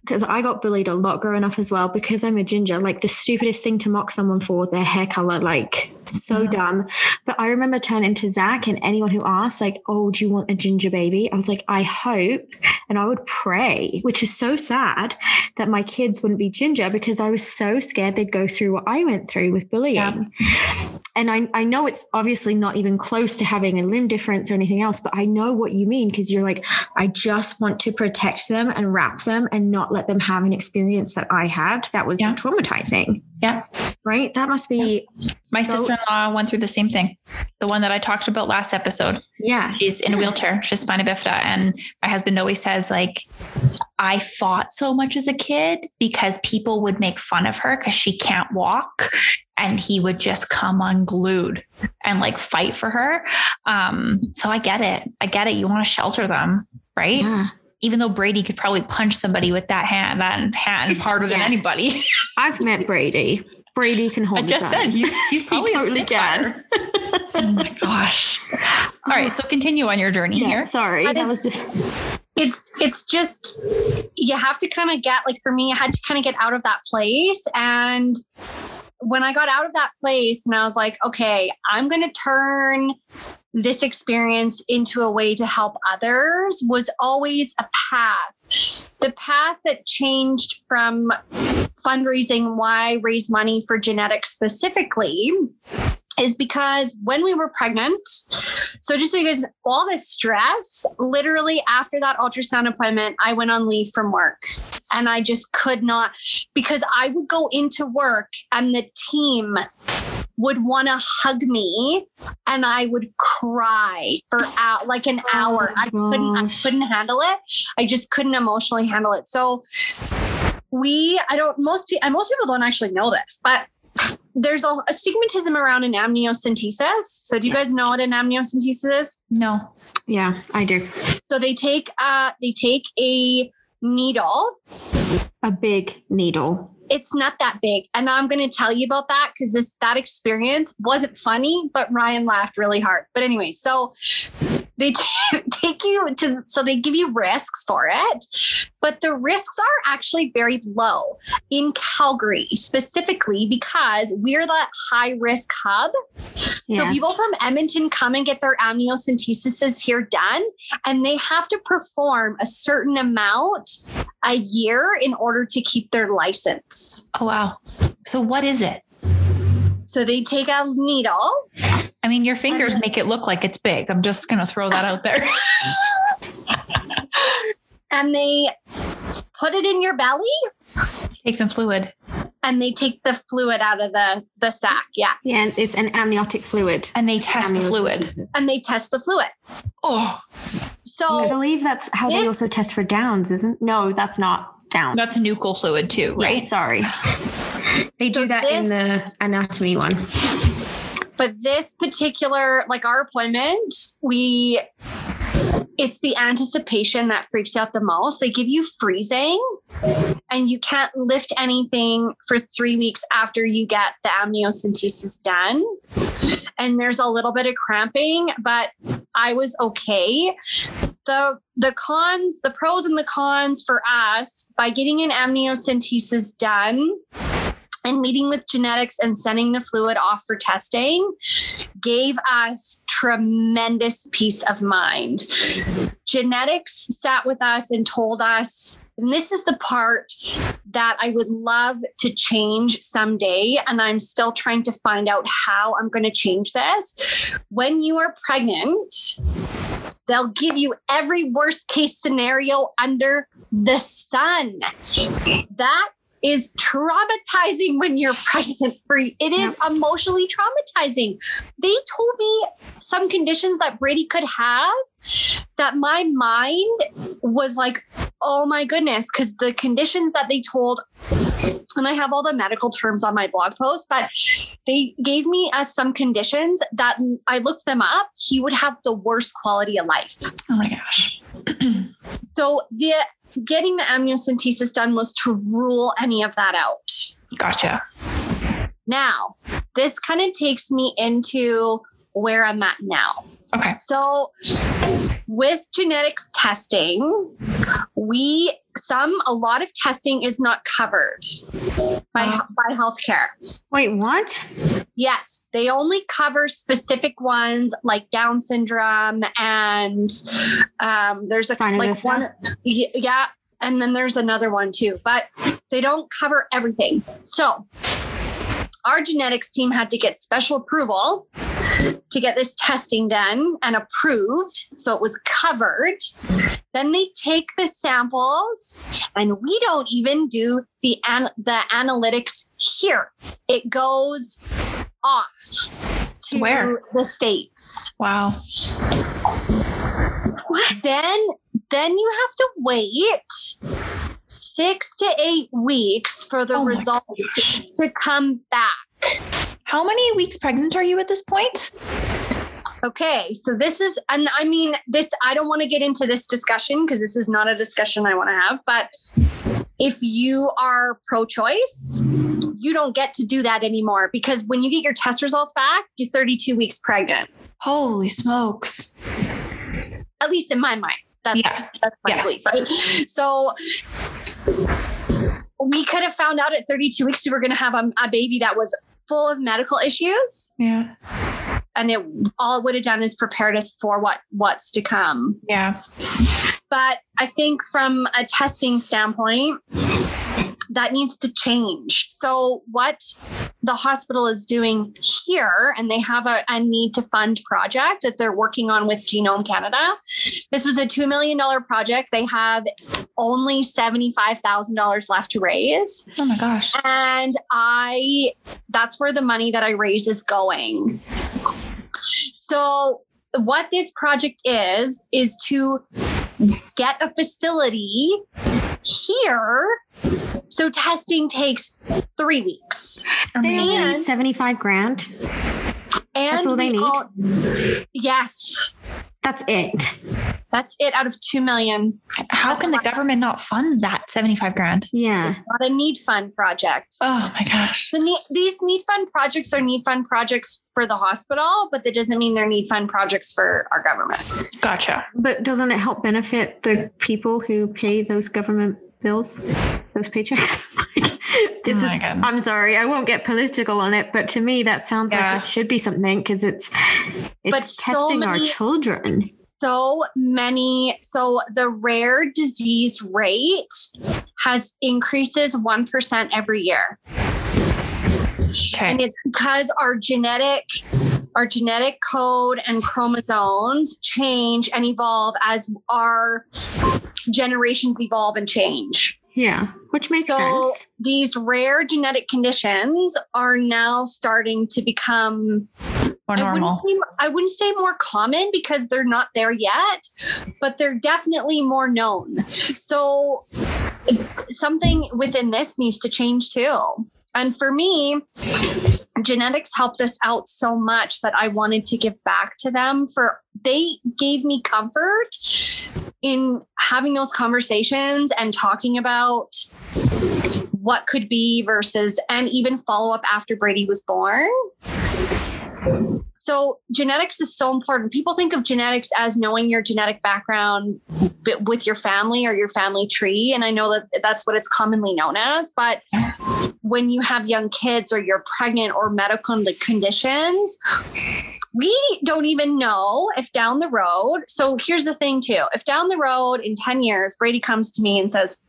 because I got bullied a lot growing up as well, because I'm a ginger, like the stupidest thing to mock someone for their hair color, like so Yeah. dumb. But I remember turning to Zach and anyone who asked, like, oh, do you want a ginger baby? I was like, I hope. And I would pray, which is so sad that my kids wouldn't be ginger because I was so scared they'd go through what I went through with bullying. Yeah. And I, I know it's obviously not even close to having a limb difference or anything else, but I know what you mean because you're like, I just want to protect them and wrap them and not let them have an experience that I had that was Yeah. traumatizing. Yeah. Right? That must be My so- sister-in-law went through the same thing. The one that I talked about last episode. Yeah. She's in a wheelchair. She's spina bifida. And my husband always says, like, I fought so much as a kid because people would make fun of her because she can't walk. And he would just come unglued and like fight for her. Um, so I get it. I get it. You want to shelter them, right? Yeah. Even though Brady could probably punch somebody with that hand, that hand harder than Yeah. anybody. (laughs) I've met Brady. Brady can hold I his just said he's he's (laughs) probably a totally can. (laughs) oh my gosh. All right, so continue on your journey Yeah, here. sorry. But That was just it's it's just you have to kind of get like for me i had to kind of get out of that place and when i got out of that place and i was like okay i'm going to turn this experience into a way to help others was always a path. The path that changed from fundraising why raise money for genetics specifically is because when we were pregnant so just so you guys, all this stress, literally after that ultrasound appointment, I went on leave from work. And I just could not because I would go into work and the team would want to hug me and I would cry for out like an oh hour. I couldn't I couldn't handle it. I just couldn't emotionally handle it. So we I don't most people most people don't actually know this, but there's a, a stigmatism around an amniocentesis. So do you guys know what an amniocentesis is? No. yeah, I do. So they take uh they take a needle. A big needle. It's not that big. And I'm going to tell you about that cuz this that experience wasn't funny, but Ryan laughed really hard. But anyway, so they t- (laughs) take you to so they give you risks for it, but the risks are actually very low in Calgary specifically because we're the high risk hub. So people from Edmonton come and get their amniocentesis here done, and they have to perform a certain amount a year in order to keep their license. Oh wow. So what is it? So they take a needle. I mean, your fingers make it look like it's big. I'm just gonna throw that out there. (laughs) and they put it in your belly Take some fluid. and they take the fluid out of the the sac yeah Yeah, it's an amniotic fluid. And they test the fluid. Amniocentesis. and they test the fluid Oh, So I believe that's how they also test for Downs, isn't? No, that's not Downs. that's nuchal fluid too, Yeah, right? sorry. (laughs) They So do that in the anatomy one. but this particular like our appointment we it's the anticipation that freaks out the most they give you freezing and you can't lift anything for three weeks after you get the amniocentesis done and there's a little bit of cramping but i was okay the the cons the pros and the cons for us by getting an amniocentesis done and meeting with genetics and sending the fluid off for testing gave us tremendous peace of mind. Genetics sat with us and told us, and this is the part that I would love to change someday. And I'm still trying to find out how I'm going to change this. When you are pregnant, they'll give you every worst case scenario under the sun. That is traumatizing when you're (laughs) pregnant for you. It is emotionally traumatizing. They told me some conditions that Brady could have that my mind was like, oh my goodness, because the conditions that they told, and I have all the medical terms on my blog post, but they gave me as some conditions that I looked them up. He would have the worst quality of life. Oh my gosh. (clears throat) So the getting the amniocentesis done was to rule any of that out. Gotcha. Now, this kind of takes me into where I'm at now. Okay. So, with genetics testing, we some a lot of testing is not covered by Uh. by healthcare. Wait, what? Yes, they only cover specific ones like Down syndrome and um, there's a like one yeah, and then there's another one too, but they don't cover everything. So our genetics team had to get special approval to get this testing done and approved, so it was covered. Then they take the samples, and we don't even do the an- the analytics here. It goes off to Where? the states. Wow. What? Then then you have to wait six to eight weeks for the Oh results to, to come back. How many weeks pregnant are you at this point? Okay, so this is, and I mean, this, I don't want to get into this discussion because this is not a discussion I want to have. But if you are pro choice, you don't get to do that anymore because when you get your test results back, you're 32 weeks pregnant, Holy smokes. at least in my mind. That's, Yeah. that's my Yeah. belief, right? So we could have found out at 32 weeks we were going to have a, a baby that was full of medical issues Yeah. and it all it would have done is prepared us for what what's to come Yeah. but I think from a testing standpoint, that needs to change. So, what the hospital is doing here, and they have a, a need to fund project that they're working on with Genome Canada. This was a $2 million project. They have only $75,000 left to raise. Oh my gosh. And I, that's where the money that I raise is going. So, what this project is, is to get a facility here. So, testing takes three weeks. They only And- need 75 grand. And That's all they need? all- yes. That's it. That's it out of 2 million. How can the government not fund that 75 grand? Yeah. Not a need fund project. Oh my gosh. The need, these need fund projects are need fund projects for the hospital, but that doesn't mean they're need fund projects for our government. Gotcha. But doesn't it help benefit the people who pay those government bills, those paychecks? (laughs) this Oh my is, goodness. I'm sorry, I won't get political on it, but to me, that sounds Yeah. like it should be something because it's it's But so testing our many- children. so many so the rare disease rate has increases 1% every year Okay. and it's because our genetic our genetic code and chromosomes change and evolve as our generations evolve and change Yeah, which makes so sense. these rare genetic conditions are now starting to become More I normal. wouldn't, say, I wouldn't say more common because they're not there yet, but they're definitely more known. So something within this needs to change too. And for me, genetics helped us out so much that I wanted to give back to them for they gave me comfort in having those conversations and talking about what could be versus and even follow up after Brady was born. So genetics is so important. People think of genetics as knowing your genetic background with your family or your family tree, and I know that that's what it's commonly known as. But when you have young kids or you're pregnant or medical conditions, we don't even know if down the road. So here's the thing, too. If down the road in 10 years, Brady comes to me and says,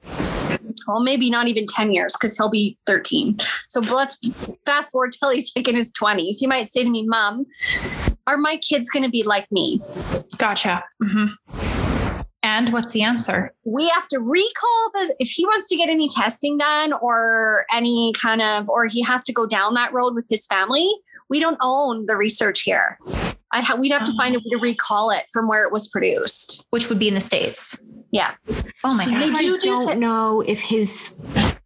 well, maybe not even 10 years because he'll be 13. So let's fast forward till he's like in his 20s. He might say to me, Mom, are my kids going to be like me? Gotcha. hmm And what's the answer? We have to recall the, if he wants to get any testing done or any kind of, or he has to go down that road with his family, we don't own the research here. I'd ha- we'd have to find a way to recall it from where it was produced. Which would be in the States. Yeah. Oh my So god. you They guys do do don't te- know if his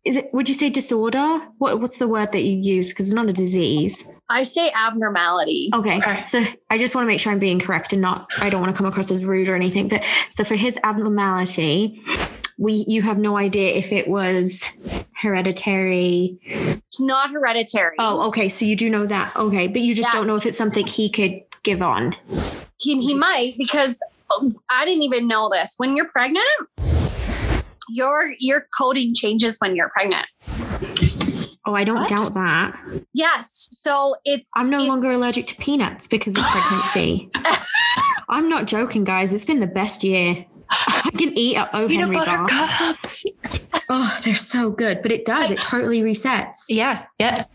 is it would you say disorder? What what's the word that you use? Because it's not a disease. I say abnormality. Okay. Okay. So I just want to make sure I'm being correct and not I don't want to come across as rude or anything. But so for his abnormality, we you have no idea if it was hereditary. It's not hereditary. Oh, okay. So you do know that. Okay. But you just Yeah. don't know if it's something he could give on. he, he might because oh, I didn't even know this. When you're pregnant, your your coding changes when you're pregnant. Oh, I don't What? doubt that. Yes, so it's I'm no it- longer allergic to peanuts because of pregnancy. (laughs) I'm not joking, guys. It's been the best year. I can eat a O Peanut Henry butter bar. cups. Oh, they're so good, but it does. It totally resets. Yeah. Yeah.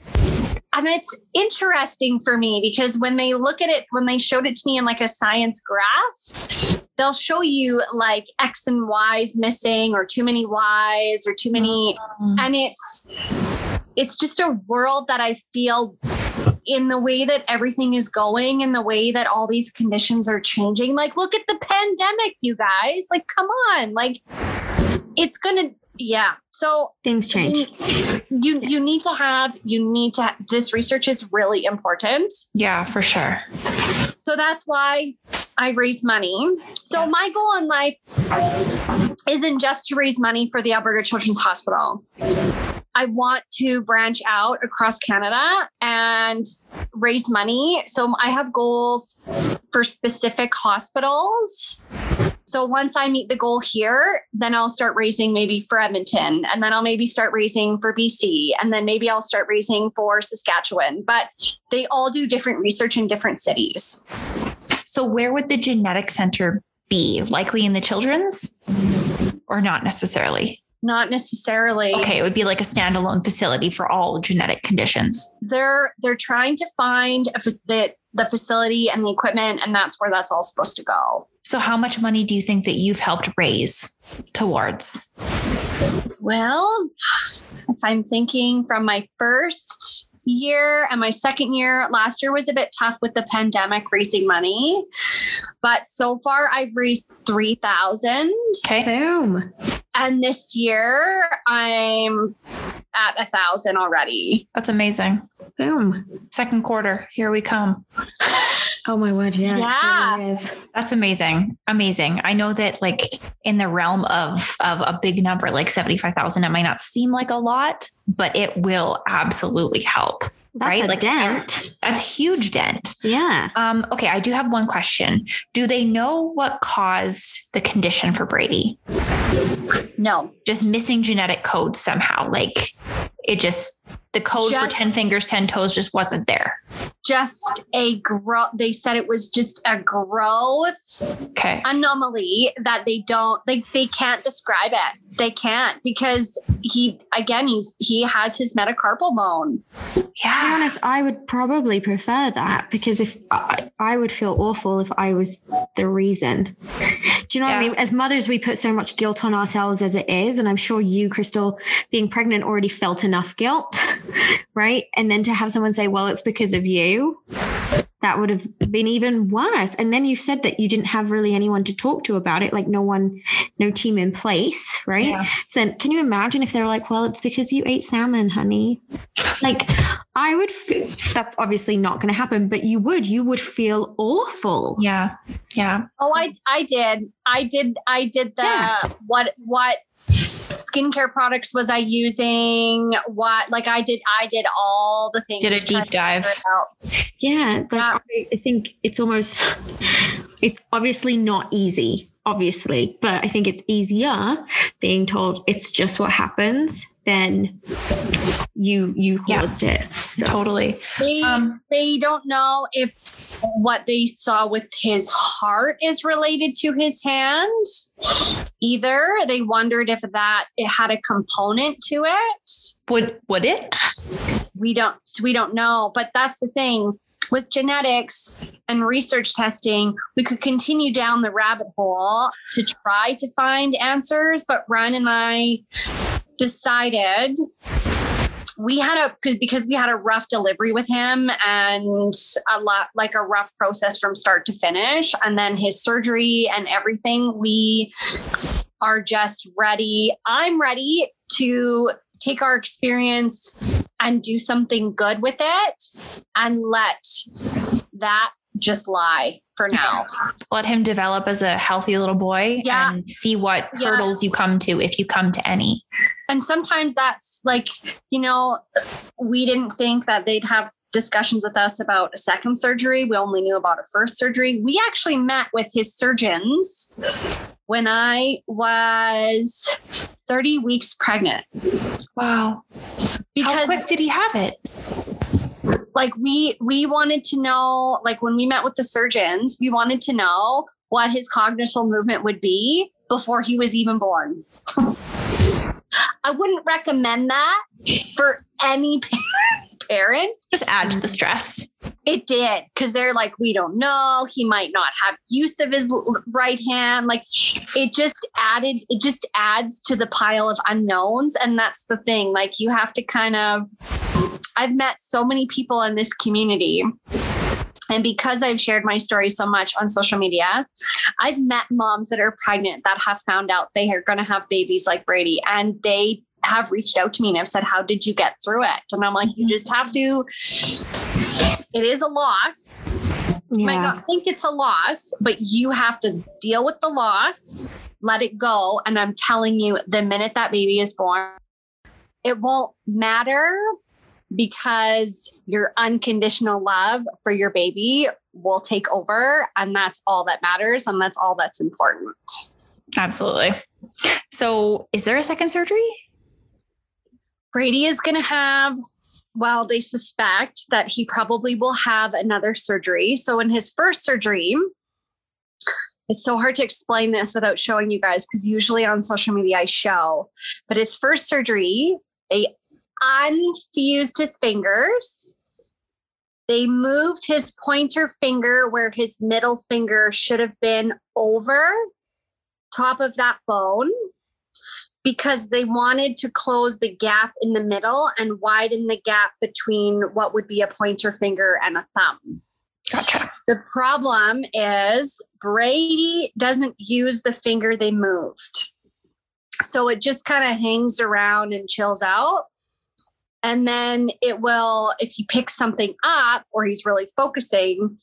and it's interesting for me because when they look at it when they showed it to me in like a science graph they'll show you like X and Y's missing or too many Y's or too many mm. and it's it's just a world that I feel in the way that everything is going and the way that all these conditions are changing. Like, look at the pandemic, you guys. Like, come on. Like, it's gonna yeah. So Things change. you you need to have you need to this research is really important. Yeah, for sure. So that's why I raise money. So Yeah. my goal in life isn't just to raise money for the Alberta Children's Hospital. I want to branch out across Canada and raise money. So I have goals for specific hospitals. So once I meet the goal here, then I'll start raising maybe for Edmonton, and then I'll maybe start raising for BC, and then maybe I'll start raising for Saskatchewan. But they all do different research in different cities. So, where would the genetic center be? Likely in the children's or not necessarily? Not necessarily. Okay, it would be like a standalone facility for all genetic conditions. They're they're trying to find a, the the facility and the equipment, and that's where that's all supposed to go. So, how much money do you think that you've helped raise towards? Well, if I'm thinking from my first year and my second year, last year was a bit tough with the pandemic raising money. But so far I've raised 3000 Okay. Boom. and this year I'm at a thousand already. That's amazing. Boom. Second quarter, here we come. Oh my word. Yeah. Yeah. really is. That's amazing. Amazing. I know that like in the realm of of a big number like 75,000 it might not seem like a lot, but it will absolutely help. That's Right? a Like- dent. That's a huge dent. Yeah. Um okay, I do have one question. Do they know what caused the condition for Brady? No. Just missing genetic code somehow. Like it just the code for 10 fingers 10 toes just wasn't there. Just a growth. They said it was just a growth Okay. anomaly that they don't they they can't describe it. They can't because he again he's he has his metacarpal bone. Yeah. To be honest, I would probably prefer that because if I, I would feel awful if I was the reason. Do you know what I mean? As mothers, we put so much guilt on ourselves as it is. And I'm sure you, Crystal, being pregnant already felt enough guilt, (laughs) right? And then to have someone say, well, it's because of you, that would have been even worse. And then you said that you didn't have really anyone to talk to about it, like no one, no team in place, right? Yeah. So then can you imagine if they were like, well, it's because you ate salmon, honey? Like, I would, f- that's obviously not going to happen, but you would, you would feel awful. Yeah. Yeah. Oh, I I did. I did I did the Yeah. what what skincare products was I using? What like I did I did all the things. Did a deep dive. figure it out. Yeah. Like, Yeah. I, I think it's almost, it's obviously not easy, obviously, but I think it's easier being told it's just what happens than you, you Yeah. it. So, Totally. They Um, they don't know if what they saw with his heart is related to his hand either. They wondered if that it had a component to it. would would it? we don't so we don't know but that's the thing with genetics and research testing we could continue down the rabbit hole to try to find answers but Ryan and I decided we had a because because we had a rough delivery with him and a lot like a rough process from start to finish. And then his surgery and everything we are just ready. I'm ready to take our experience and do something good with it and let that just lie for now Let him develop as a healthy little boy Yeah. and see what Yeah. hurdles you come to if you come to any. and sometimes that's like you know we didn't think that they'd have discussions with us about a second surgery we only knew about a first surgery we actually met with his surgeons when i was 30 weeks pregnant Wow. How because quick did he have it? Like we we wanted to know like when we met with the surgeons we wanted to know what his cognitive movement would be before he was even born (laughs) i wouldn't recommend that for any (laughs) parent Just add to the stress. It did because they're like, we don't know. He might not have use of his right hand. Like it just added, it just adds to the pile of unknowns. And that's the thing. Like you have to kind of, I've met so many people in this community. And because I've shared my story so much on social media, I've met moms that are pregnant that have found out they are going to have babies like Brady. And they have reached out to me and have said, How did you get through it? And I'm like, You mm-hmm. just have to it is a loss. You might not think it's a loss, but you have to deal with the loss, let it go. And I'm telling you, the minute that baby is born, it won't matter because your unconditional love for your baby will take over. And that's all that matters. And that's all that's important. Absolutely. So, is there a second surgery? Brady is going to have, well, they suspect that he probably will have another surgery. So, in his first surgery, it's so hard to explain this without showing you guys because usually on social media I show. But his first surgery, they unfused his fingers. They moved his pointer finger where his middle finger should have been over top of that bone because they wanted to close the gap in the middle and widen the gap between what would be a pointer finger and a thumb. Gotcha. The problem is Brady doesn't use the finger they moved. So it just kind of hangs around and chills out. And then it will, if he picks something up or he's really focusing,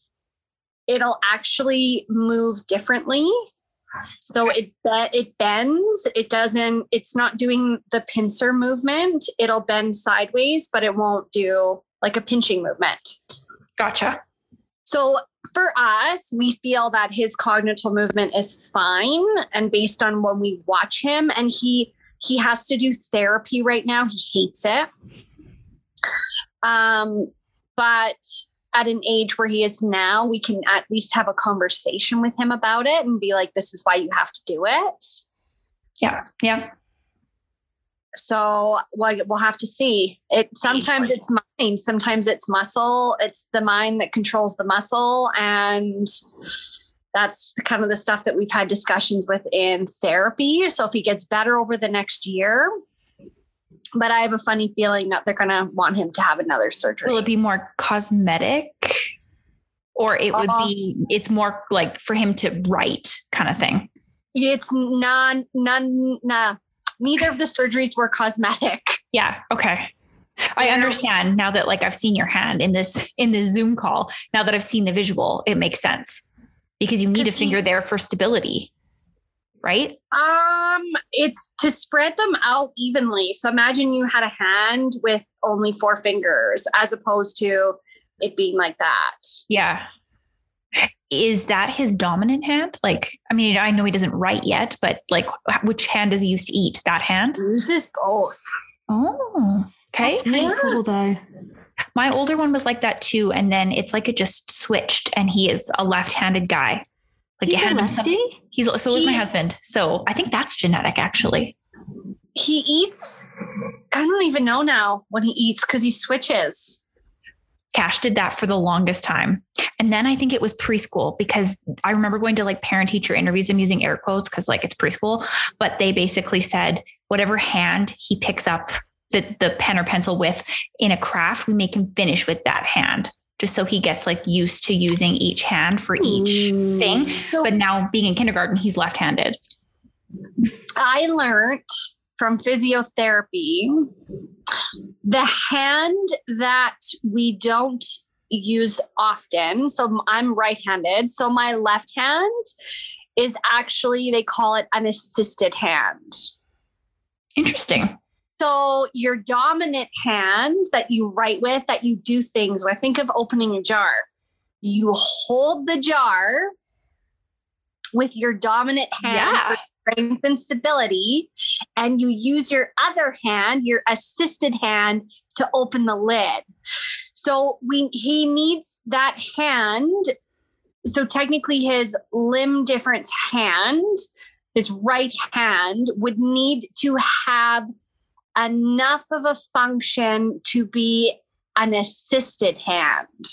it'll actually move differently. So it it bends. It doesn't. It's not doing the pincer movement. It'll bend sideways, but it won't do like a pinching movement. Gotcha. So for us, we feel that his cognitive movement is fine, and based on when we watch him, and he he has to do therapy right now. He hates it. Um, but at an age where he is now, we can at least have a conversation with him about it and be like, "This is why you have to do it." Yeah. Yeah. So well, we'll have to see. It sometimes it's mind, sometimes it's muscle. It's the mind that controls the muscle, and that's kind of the stuff that we've had discussions with in therapy. So if he gets better over the next year, but I have a funny feeling that they're going to want him to have another surgery. Will it be more cosmetic? Or it would be, um, it's more like for him to write kind of thing. It's none, none, nah. Neither of the surgeries were cosmetic. (laughs) Yeah. Okay. I understand now that like I've seen your hand in this in this Zoom call. Now that I've seen the visual, it makes sense because you need a 'Cause he- finger there for stability, right? Um, it's to spread them out evenly. So imagine you had a hand with only four fingers as opposed to it being like that. Yeah. Is that his dominant hand? Like, I mean, I know he doesn't write yet, but like, which hand does he use to eat? That hand? Uses both. Oh, okay. That's pretty Yeah. cool though. My older one was like that too, and then it's like it just switched, and he is a left-handed guy. Like He's it had lefty. He's so is my husband. So I think that's genetic, actually. He eats, I don't even know now when he eats because he switches. Cash did that for the longest time. And then I think it was preschool because I remember going to like parent teacher interviews. I'm using air quotes because like it's preschool, but they basically said whatever hand he picks up the, the pen or pencil with in a craft, we make him finish with that hand just so he gets like used to using each hand for each Ooh. thing. So But now being in kindergarten, he's left handed. I learned from physiotherapy the hand that we don't use often. So I'm right handed. So my left hand is actually, they call it an assisted hand. Interesting. So your dominant hand that you write with, that you do things with, think of opening a jar. You hold the jar with your dominant hand Yeah. for strength and stability, and you use your other hand, your assisted hand, to open the lid. So we he needs that hand. So technically, his limb difference hand, his right hand, would need to have enough of a function to be an assisted hand.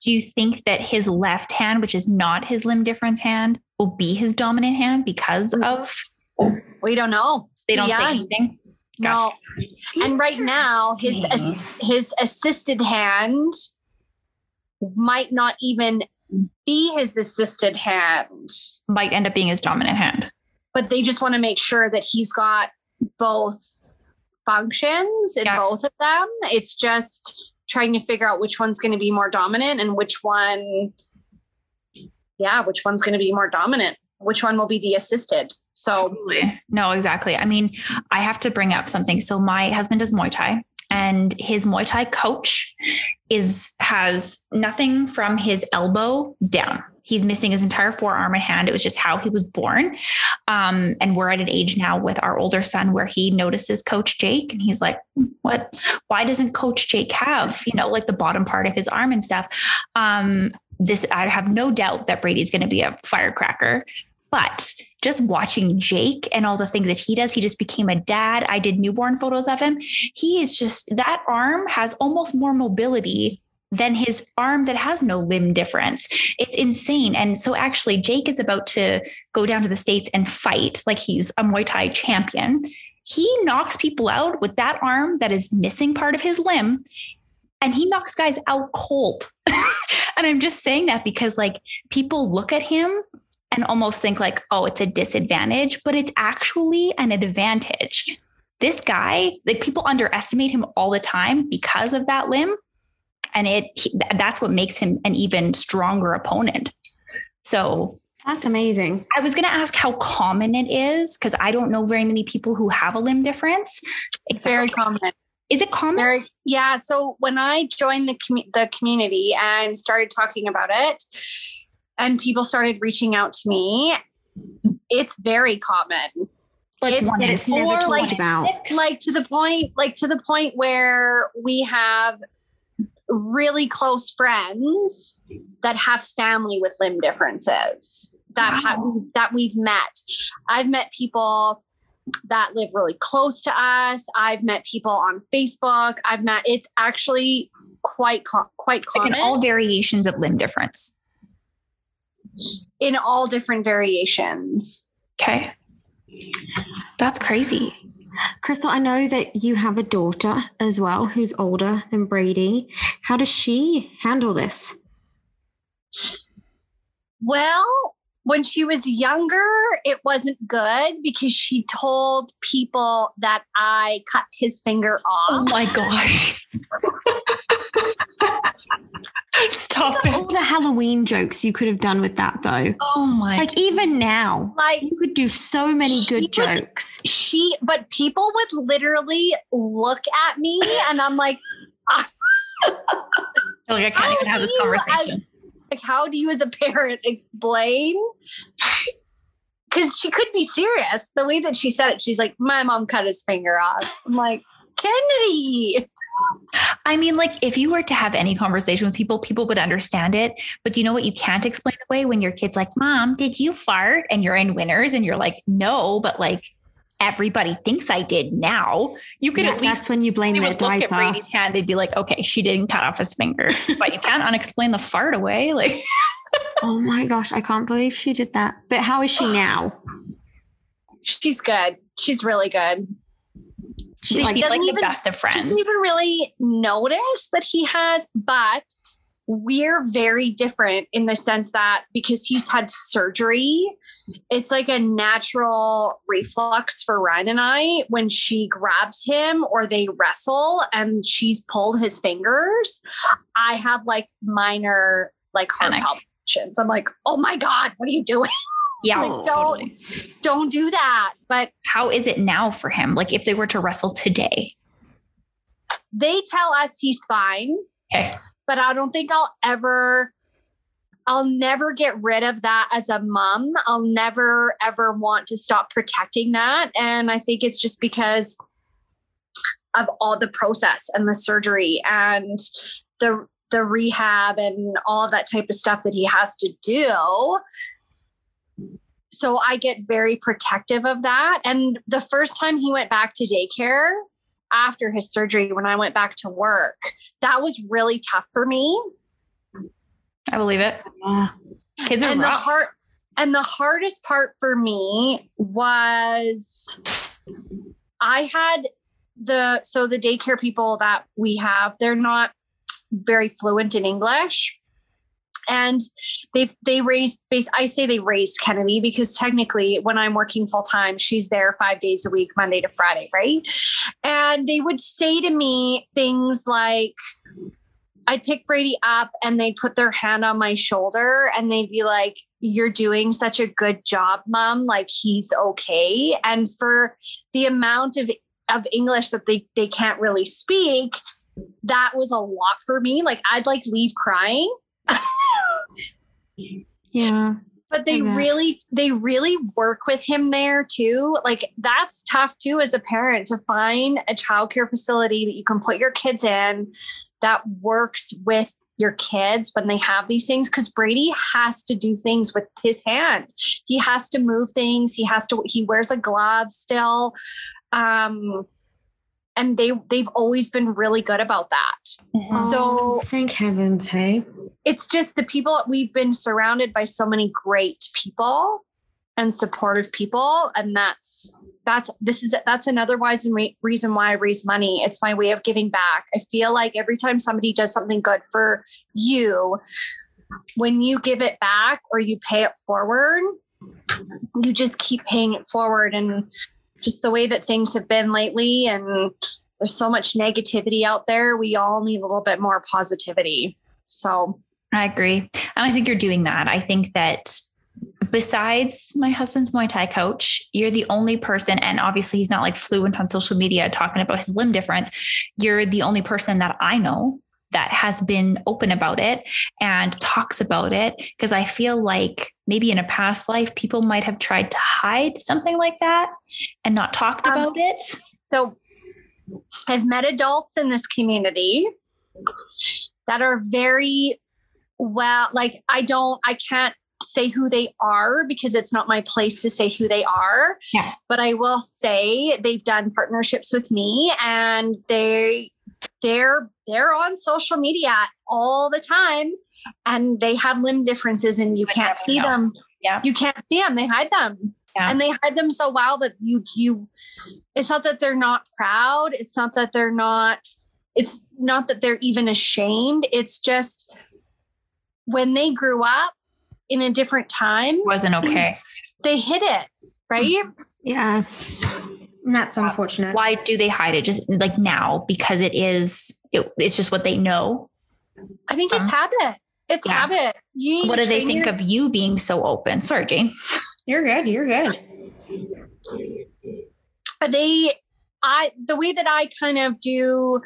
do you think that his left hand, which is not his limb difference hand, will be his dominant hand because mm. of We don't know. they don't Yeah. say anything? No. And right now, his ass- his assisted hand might not even be his assisted hand, Might end up being his dominant hand. but they just want to make sure that he's got both functions in Yeah. both of them. It's just trying to figure out which one's going to be more dominant and which one, yeah, which one's going to be more dominant. Which one will be the assisted? So Totally. No, exactly. I mean, I have to bring up something. So my husband does Muay Thai and his Muay Thai coach is has nothing from his elbow down. He's missing his entire forearm and hand. It was just how he was born. Um, and we're at an age now with our older son where he notices Coach Jake and he's like, what? Why doesn't Coach Jake have, you know, like the bottom part of his arm and stuff? Um, this, I have no doubt that Brady's going to be a firecracker. But just watching Jake and all the things that he does, he just became a dad. I did newborn photos of him. He is just, that arm has almost more mobility than his arm that has no limb difference. It's insane. And so actually, Jake is about to go down to the States and fight like he's a Muay Thai champion. He knocks people out with that arm that is missing part of his limb. And he knocks guys out cold. (laughs) and I'm just saying that because like people look at him and almost think like, oh, it's a disadvantage, but it's actually an advantage. This guy, like people underestimate him all the time because of that limb. And it he- that's what makes him an even stronger opponent. So That's amazing. I was going to ask how common it is because I don't know very many people who have a limb difference. it's very common. Is it common? Very yeah. So when I joined the commu- the community and started talking about it, and people started reaching out to me, it's very common. like it's- one it's never four, talked one in about. six? Like to the point, like to the point where we have really close friends that have family with limb differences that have that we've met. I've met people that live really close to us. I've met people on Facebook. I've met it's actually quite co- quite like common in all variations of limb difference. In all different variations. Okay. That's crazy. Crystal, I know that you have a daughter as well who's older than Brady. How does she handle this? Well, when she was younger, it wasn't good because she told people that I cut his finger off. Oh my gosh. (laughs) Stop it. All the Halloween jokes you could have done with that, though. Oh my Like, even now, Like you could do so many good would- jokes. she, but people would literally look at me and I'm like, (laughs) like I can't even have this How do conversation. Like how do you as a parent explain? Because she could be serious. The way that she said it, she's like, my mom cut his finger off. I'm like, Kennedy. I mean, like if you were to have any conversation with people, people would understand it. But do you know what you can't explain away when your kid's like, Mom, did you fart? And you're in winners and you're like, No, but like everybody thinks I did now. You could Yeah, at least that's when you blame they their would look at diaper. Brady's hand, they'd be like, okay, she didn't cut off his finger. (laughs) But you can't unexplain the fart away. Like (laughs) Oh my gosh, I can't believe she did that. But how is she (sighs) now? She's good. She's really good. She, like, doesn't the even- best of didn't friends. even really notice that he has, but we're very different in the sense that because he's had surgery, it's like a natural reflux for Ryan and I when she grabs him or they wrestle and she's pulled his fingers. I have like minor like heart Panic. palpitations. I'm like, oh my God, what are you doing? Yeah, Like, oh, don't- totally. Don't do that. But How is it now for him? Like if they were to wrestle today? they tell us he's fine. Okay. but I don't think I'll ever I'll never get rid of that as a mom. I'll never ever want to stop protecting that and I think it's just because of all the process and the surgery and the the rehab and all of that type of stuff that he has to do. So I get very protective of that and the first time he went back to daycare after his surgery when I went back to work that was really tough for me I believe it. Yeah. Kids are and the hard and the hardest part for me was I had the so the daycare people that we have, they're not very fluent in English. And they they raised base I say they raised Kennedy because technically when I'm working full time, she's there five days a week, Monday to Friday, right? And they would say to me things like, I'd pick Brady up and they'd put their hand on my shoulder and they'd be like, You're doing such a good job, mom. Like he's okay. And for the amount of, of English that they, they can't really speak, that was a lot for me. Like I'd like leave crying. Yeah. but they really they really work with him there too like that's tough too as a parent to find a childcare facility that you can put your kids in that works with your kids when they have these things because brady has to do things with his hand he has to move things he has to he wears a glove still um and they they've always been really good about that Mhm. So- thank heavens, hey. it's just the people we've been surrounded by so many great people and supportive people and that's that's this is that's another wise re- reason why i raise money it's my way of giving back i feel like every time somebody does something good for you when you give it back or you pay it forward you just keep paying it forward and just the way that things have been lately and there's so much negativity out there we all need a little bit more positivity so I agree. And I think you're doing that. I think that besides my husband's Muay Thai coach, you're the only person, and obviously he's not like fluent on social media talking about his limb difference. You're the only person that I know that has been open about it and talks about it. Because I feel like maybe in a past life, people might have tried to hide something like that and not talked Um, about it. So I've met adults in this community that are very well, like I don't, I can't say who they are because it's not my place to say who they are. Yeah. But I will say they've done partnerships with me and they they're they're on social media all the time and they have limb differences and you Would can't see know. them. Yeah. You can't see them. They hide them. Yeah. And they hide them so well that you you it's not that they're not proud. It's not that they're not, it's not that they're even ashamed. It's just when they grew up in a different time, Wasn't okay. (clears throat) they hid it, right? Yeah. And that's unfortunate. Why do they hide it? Just like now, because it is, it, it's just what they know. I think it's habit. It's Yeah. habit. You What do they think your- of you being so open? Sorry, Jane. You're good. You're good. they i the way that i kind of do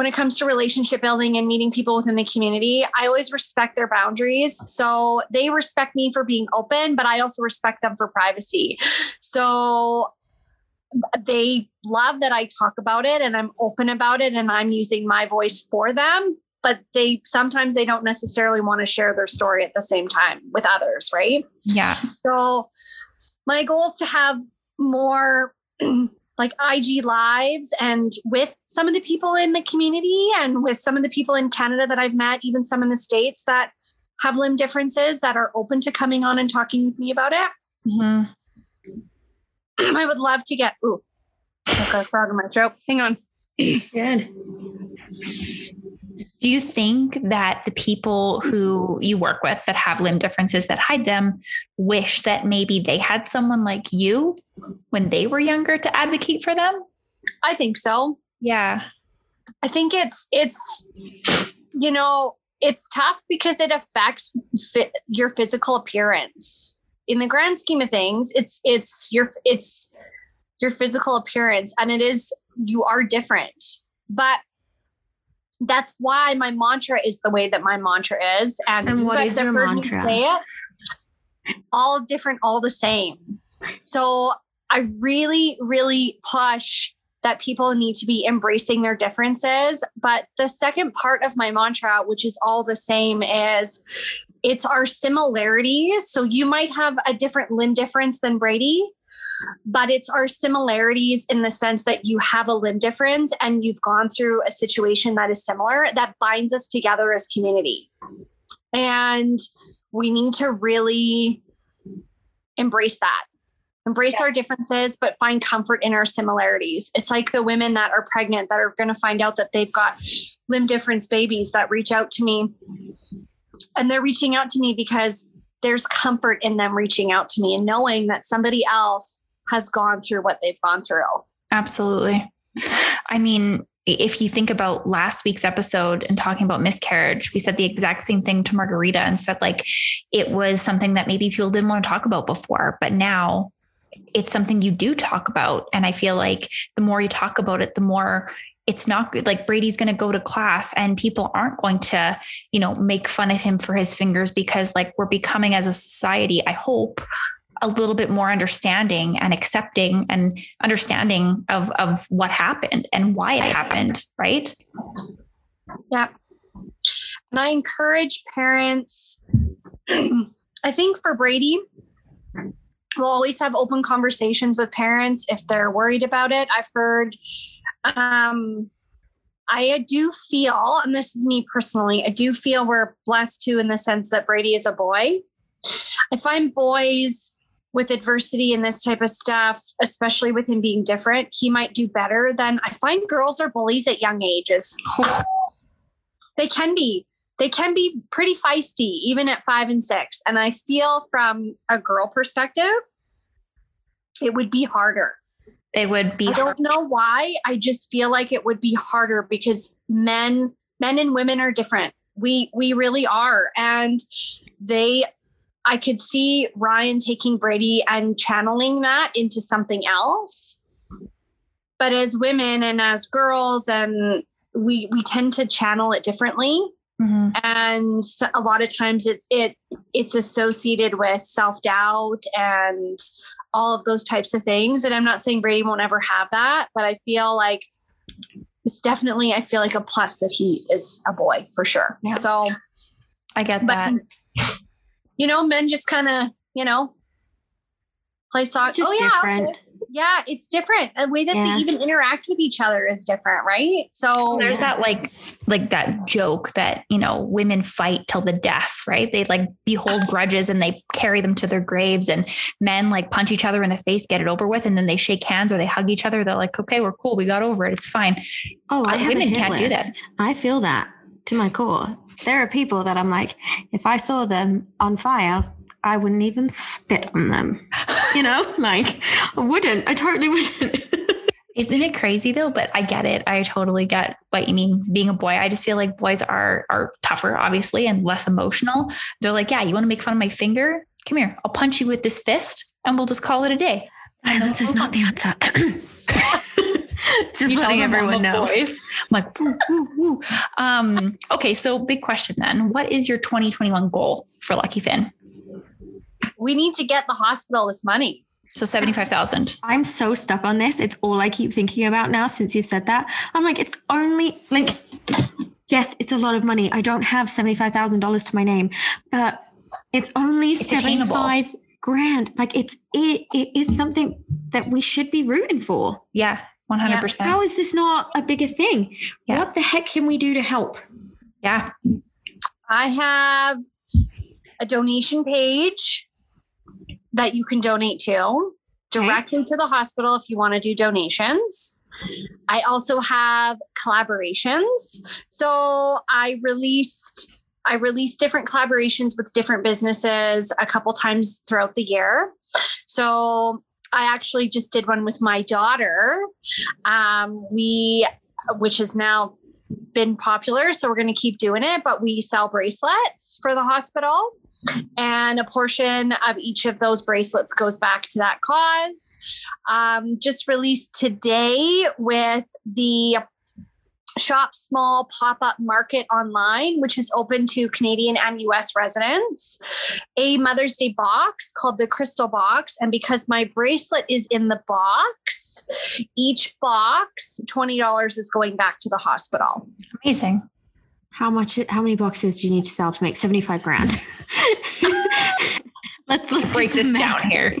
when it comes to relationship building and meeting people within the community i always respect their boundaries. So they respect me for being open but i also respect them for privacy. So they love that i talk about it and i'm open about it and i'm using my voice for them but they sometimes they don't necessarily want to share their story at the same time with others right? Yeah. so my goal is to have more like IG lives and with some of the people in the community and with some of the people in Canada that I've met, even some in the States that have limb differences that are open to coming on and talking with me about it. Mhm. (clears throat) I would love to get, ooh, I've got a frog in my throat. Hang on. (clears throat) Good. Do you think that the people who you work with that have limb differences that hide them wish that maybe they had someone like you when they were younger to advocate for them? I think so. Yeah. I think it's it's you know it's tough because it affects fi- your physical appearance. In the grand scheme of things, it's it's your it's your physical appearance, and it is you are different. But that's why my mantra is the way that my mantra is, and, And guys have your mantra? say it. All different, all the same. So I really, really push that people need to be embracing their differences. But the second part of my mantra, which is all the same, is it's our similarities. So you might have a different limb difference than Brady, but it's our similarities in the sense that you have a limb difference and you've gone through a situation that is similar that binds us together as community. And we need to really embrace that. Embrace yeah. our differences, but find comfort in our similarities. It's like the women that are pregnant that are going to find out that they've got limb difference babies that reach out to me. And they're reaching out to me because there's comfort in them reaching out to me and knowing that somebody else has gone through what they've gone through. Absolutely. I mean, if you think about last week's episode and talking about miscarriage, we said the exact same thing to Margarita and said like it was something that maybe people didn't want to talk about before, but now it's something you do talk about. And I feel like the more you talk about it, the more it's not good. Like Brady's going to go to class and people aren't going to, you know, make fun of him for his fingers because like we're becoming as a society, I hope, a little bit more understanding and accepting and understanding of of what happened and why it happened right? Yeah. And i encourage parents (clears throat) i think for brady we'll always have open conversations with parents if they're worried about it. I've heard um I do feel, and this is me personally, I do feel we're blessed too in the sense that Brady is a boy. I find boys with adversity and this type of stuff, especially with him being different, he might do better than I find girls are bullies at young ages. (laughs) they can be. They can be pretty feisty, even at five and six. And I feel from a girl perspective, it would be harder. It would be. I don't know why. I just feel like it would be harder because men, men and women are different. We we really are, and they I could see Ryan taking Brady and channeling that into something else. But as women and as girls, and we we tend to channel it differently. Mm-hmm. And a lot of times it it it's associated with self doubt and all of those types of things. And I'm not saying Brady won't ever have that, but I feel like it's definitely I feel like a plus that he is a boy for sure. Yeah. So I get that you know, men just kind of, you know, play soccer. oh, yeah. Different. Yeah, it's different. The way that yeah. they even interact with each other is different, right? So there's that like like that joke that, you know, women fight till the death, right? They like behold (laughs) grudges and they carry them to their graves and men like punch each other in the face, get it over with, and then they shake hands or they hug each other. They're like, okay, we're cool. We got over it. It's fine. Oh, I uh, women can't list. do that. I feel that to my core there are people that I'm like, if I saw them on fire, I wouldn't even spit on them. You know, (laughs) like I wouldn't. I totally wouldn't. (laughs) Isn't it crazy though? But I get it. I totally get what you mean. Being a boy, I just feel like boys are are tougher, obviously, and less emotional. They're like, yeah, you want to make fun of my finger? Come here. I'll punch you with this fist, and we'll just call it a day. Violence is not the answer. (laughs) just letting everyone know. Boys. I'm like, woo, woo, woo. Um, okay, so big question then. What is your 2021 goal for Lucky Fin? We need to get the hospital this money. So 75,000. I'm so stuck on this. It's all I keep thinking about now since you've said that. I'm like, it's only like, yes, it's a lot of money. I don't have $75,000 to my name, but it's only it's 75 attainable. grand. Like it's, it, it is something that we should be rooting for. Yeah. 100%. Yeah. How is this not a bigger thing? Yeah. What the heck can we do to help? Yeah. I have a donation page that you can donate to directly okay. to the hospital if you want to do donations. I also have collaborations. So I released I released different collaborations with different businesses a couple times throughout the year. So I actually just did one with my daughter. Um, we, which has now been popular, so we're going to keep doing it. But we sell bracelets for the hospital, and a portion of each of those bracelets goes back to that cause. Um, just released today with the Shop Small pop up market online, which is open to Canadian and US residents, a Mother's Day box called the Crystal Box. And because my bracelet is in the box, each box, $20 is going back to the hospital. Amazing. How much, how many boxes do you need to sell to make 75 grand? (laughs) let's, let's break this down here.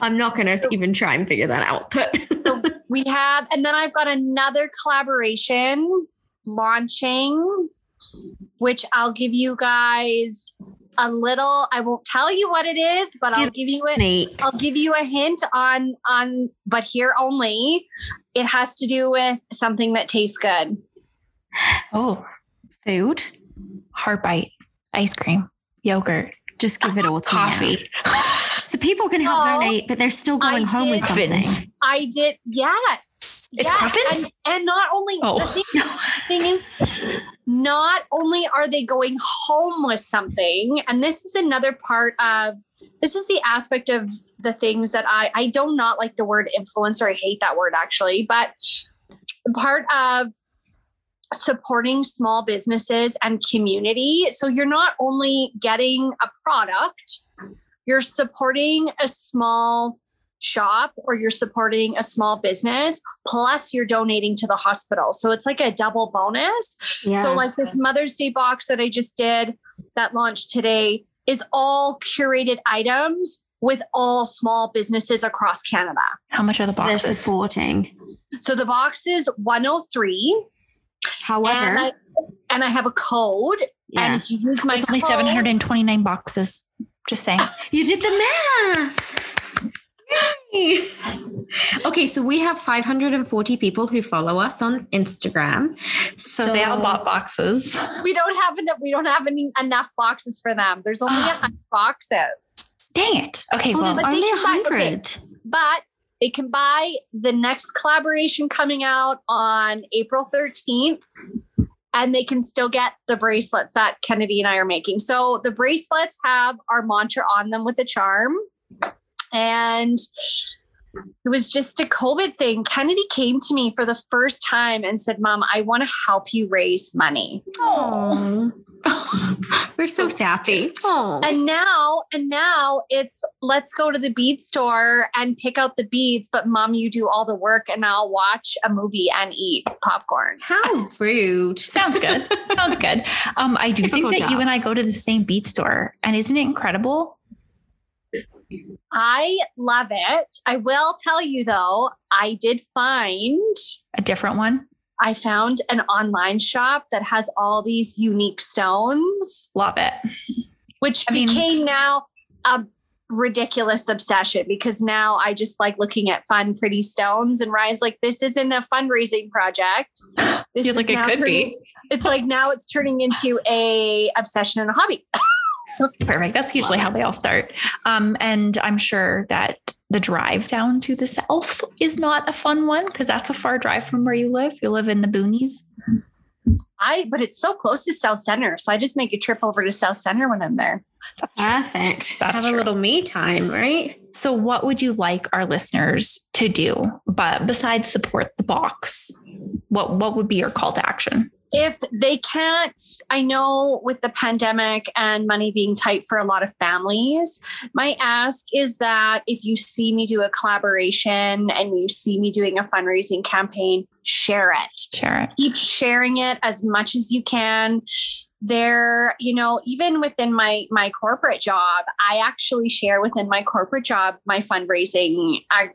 I'm not going to even try and figure that out. But (laughs) so we have, and then I've got another collaboration launching which I'll give you guys a little. I won't tell you what it is, but I'll give you it. Nate. I'll give you a hint on on, but here only. It has to do with something that tastes good. Oh, Food. heartbite, ice cream, yogurt, Just give it all to me coffee. So people can help donate, but they're still going I home with did- something. I did, yes. It's yes. Cruffins? And, and not only the Oh. thing, thing is, not only are they going home with something, and this is another part of this is the aspect of the things that I I do not like the word influencer. I hate that word actually, but part of supporting small businesses and community. So you're not only getting a product, you're supporting a small shop or you're supporting a small business, plus you're donating to the hospital. So it's like a double bonus. Yeah. So, like this Mother's Day box that I just did that launched today is all curated items with all small businesses across Canada. How much are the they're boxes? supporting. So the box is 103 However, and I, and I have a code. yeah. And if you use my There's only code, 729 boxes. Just saying. (gasps) You did the math. Yay. okay, so we have 540 people who follow us on Instagram. So, they all bought boxes. we don't have enough. We don't have any enough boxes for them. There's only ah. a hundred boxes, Dang it. Okay, Oh, well, there's only can buy- okay. 100. but they can buy the next collaboration coming out on April 13th. And they can still get the bracelets that Kennedy and I are making. So the bracelets have our mantra on them with a charm. And it was just a COVID thing. Kennedy came to me for the first time and said, Mom, I want to help you raise money. Oh. (laughs) We're so sappy. Oh. And now, and now it's let's go to the bead store and pick out the beads, but mom, you do all the work and I'll watch a movie and eat popcorn. How rude. sounds good. sounds good. (laughs) Um, I do think Typical that you and I go to the same bead store. And isn't it incredible? I love it. I will tell you though, I did find A different one? I found an online shop that has all these unique stones, Love it. which I mean- became now a ridiculous obsession because now I just like looking at fun, pretty stones. And Ryan's like, this isn't a fundraising project. (laughs) This Feels is like it could turning- be. It's like now it's turning into a obsession and a hobby. Perfect. That's usually how they all start. Um, and I'm sure that the drive down to the south is not a fun one because that's a far drive from where you live. You live in the boonies. I but it's so close to Southcentre. So I just make a trip over to South Center when I'm there. That's true. Perfect. That's Have a little me time, right? So, what would you like our listeners to do? But besides support the box, what what would be your call to action? If they can't, I know with the pandemic and money being tight for a lot of families, my ask is that if you see me do a collaboration and you see me doing a fundraising campaign, share it. Share it. Keep sharing it as much as you can. There, you know, even within my my corporate job, I actually share within my corporate job my fundraising I,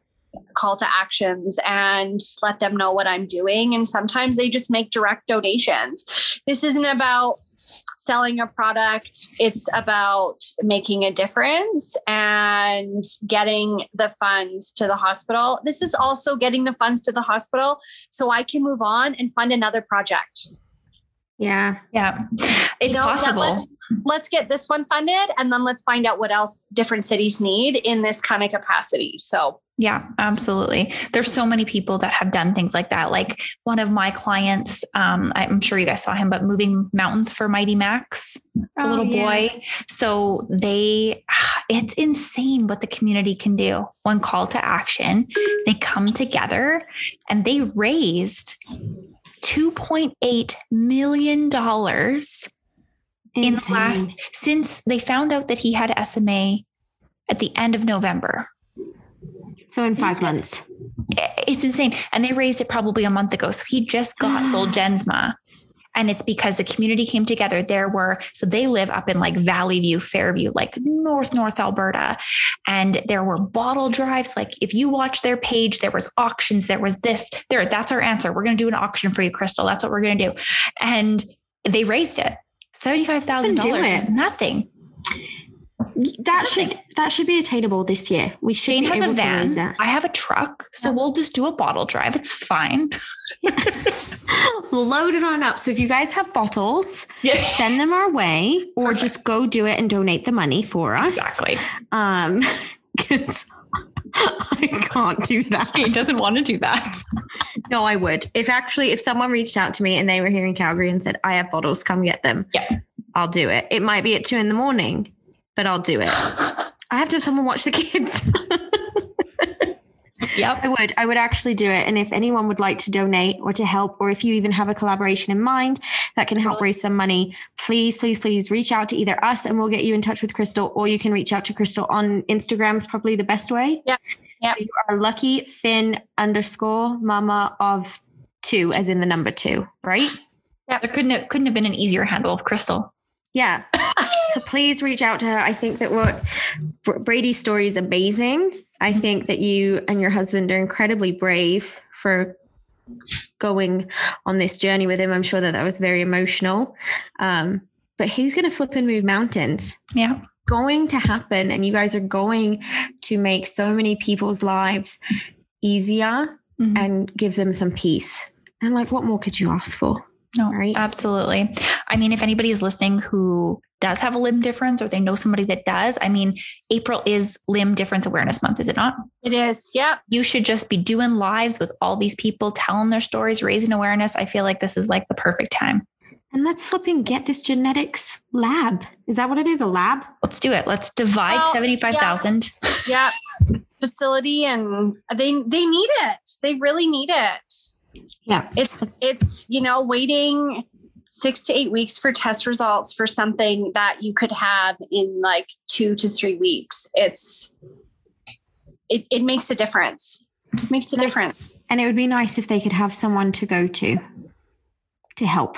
call to actions and let them know what I'm doing. And sometimes they just make direct donations. This isn't about selling a product, it's about making a difference and getting the funds to the hospital. This is also getting the funds to the hospital so I can move on and fund another project. Yeah. Yeah, it's You know, that possible. Let's- Let's get this one funded and then let's find out what else different cities need in this kind of capacity. So, Yeah, absolutely. There's so many people that have done things like that. Like one of my clients, um, I'm sure you guys saw him, but moving mountains for Mighty Max, the Oh, little yeah. boy. So they, (sighs) it's insane what the community can do. One call to action, they come together and they raised $2.8 million in the last, since they found out that he had SMA at the end of November. So in five months. it's insane. And they raised it probably a month ago. So he just got (gasps) Zolgensma. And it's because the community came together. There were, so they live up in like Valleyview, Fairview, like North, North Alberta. And there were bottle drives. Like if you watch their page, there was auctions, there was this, there, that's our answer. We're going to do an auction for you, Crystal. That's what we're going to do. And they raised it. $75,000 is nothing. That Something. should that should be attainable this year. We should Shane be has a van. I have a truck. So we'll just do a bottle drive. It's fine. (laughs) Load it on up. So if you guys have bottles, Yeah. send them our way, or just go do it and donate the money for us. Exactly. Um, (laughs) because (laughs) I can't do that. He doesn't want to do that. (laughs) No, I would. If actually, if someone reached out to me and they were here in Calgary and said, "I have bottles, come get them," Yeah. I'll do it. It might be at two in the morning, but I'll do it. (laughs) I have to have someone watch the kids. Yep. I would. I would actually do it. And if anyone would like to donate or to help, or if you even have a collaboration in mind that can help raise some money, please, please, please reach out to either us and we'll get you in touch with Crystal, or you can reach out to Crystal on Instagram is probably the best way. Yeah. Yeah. So you are lucky Fin underscore mama of two, as in the number two, right? Yeah. There couldn't have, couldn't have been an easier handle of Crystal. Yeah. so please reach out to her. I think that what Brady's story is amazing. I think that you and your husband are incredibly brave for going on this journey with him. I'm sure that that was very emotional. Um, but he's going to flip and move mountains. Yeah. Going to happen, and you guys are going to make so many people's lives easier Mhm. and give them some peace. And like, what more could you ask for? No, Right. absolutely. I mean, if anybody is listening who does have a limb difference or they know somebody that does, I mean, April is Limb Difference Awareness Month, is it not? It is. Yep. You should just be doing lives with all these people, telling their stories, raising awareness. I feel like this is like the perfect time. And let's flip and get this genetics lab. Is that what it is? A lab? Let's do it. Let's divide Well, 75,000. Yep. Facility and they they need it. They really need it. Yeah. It's it's you know waiting six to eight weeks for test results for something that you could have in like two to three weeks. It's it it makes a difference. It makes a difference. And it would be nice if they could have someone to go to to help,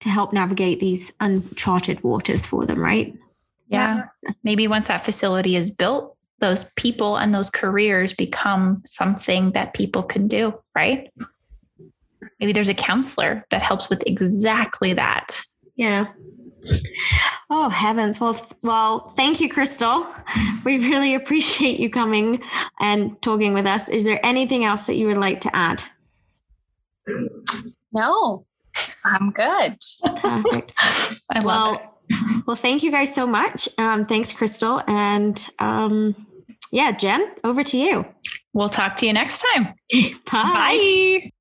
to help navigate these uncharted waters for them, right? Yeah. Maybe once that facility is built, those people and those careers become something that people can do, right? Maybe there's a counselor that helps with exactly that. Yeah. Oh heavens! Well, th- well, thank you, Crystal. We really appreciate you coming and talking with us. Is there anything else that you would like to add? No, I'm good. Perfect. (laughs) I love well, it. well, thank you guys so much. Um, thanks, Crystal, and um, yeah, Jen, over to you. We'll talk to you next time. (laughs) Bye. Bye.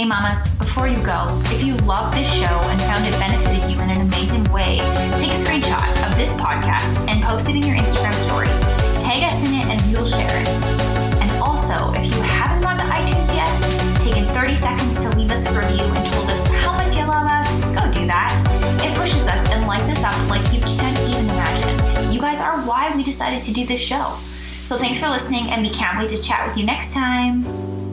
Hey, mamas, before you go, if you love this show and found it benefited you in an amazing way, take a screenshot of this podcast and post it in your Instagram stories. Tag us in it and we'll share it. And also, if you haven't gone to iTunes yet, taken 30 seconds to leave us a review and told us how much you love us, go do that. It pushes us and lights us up like you can't even imagine. You guys are why we decided to do this show. So thanks for listening, and we can't wait to chat with you next time.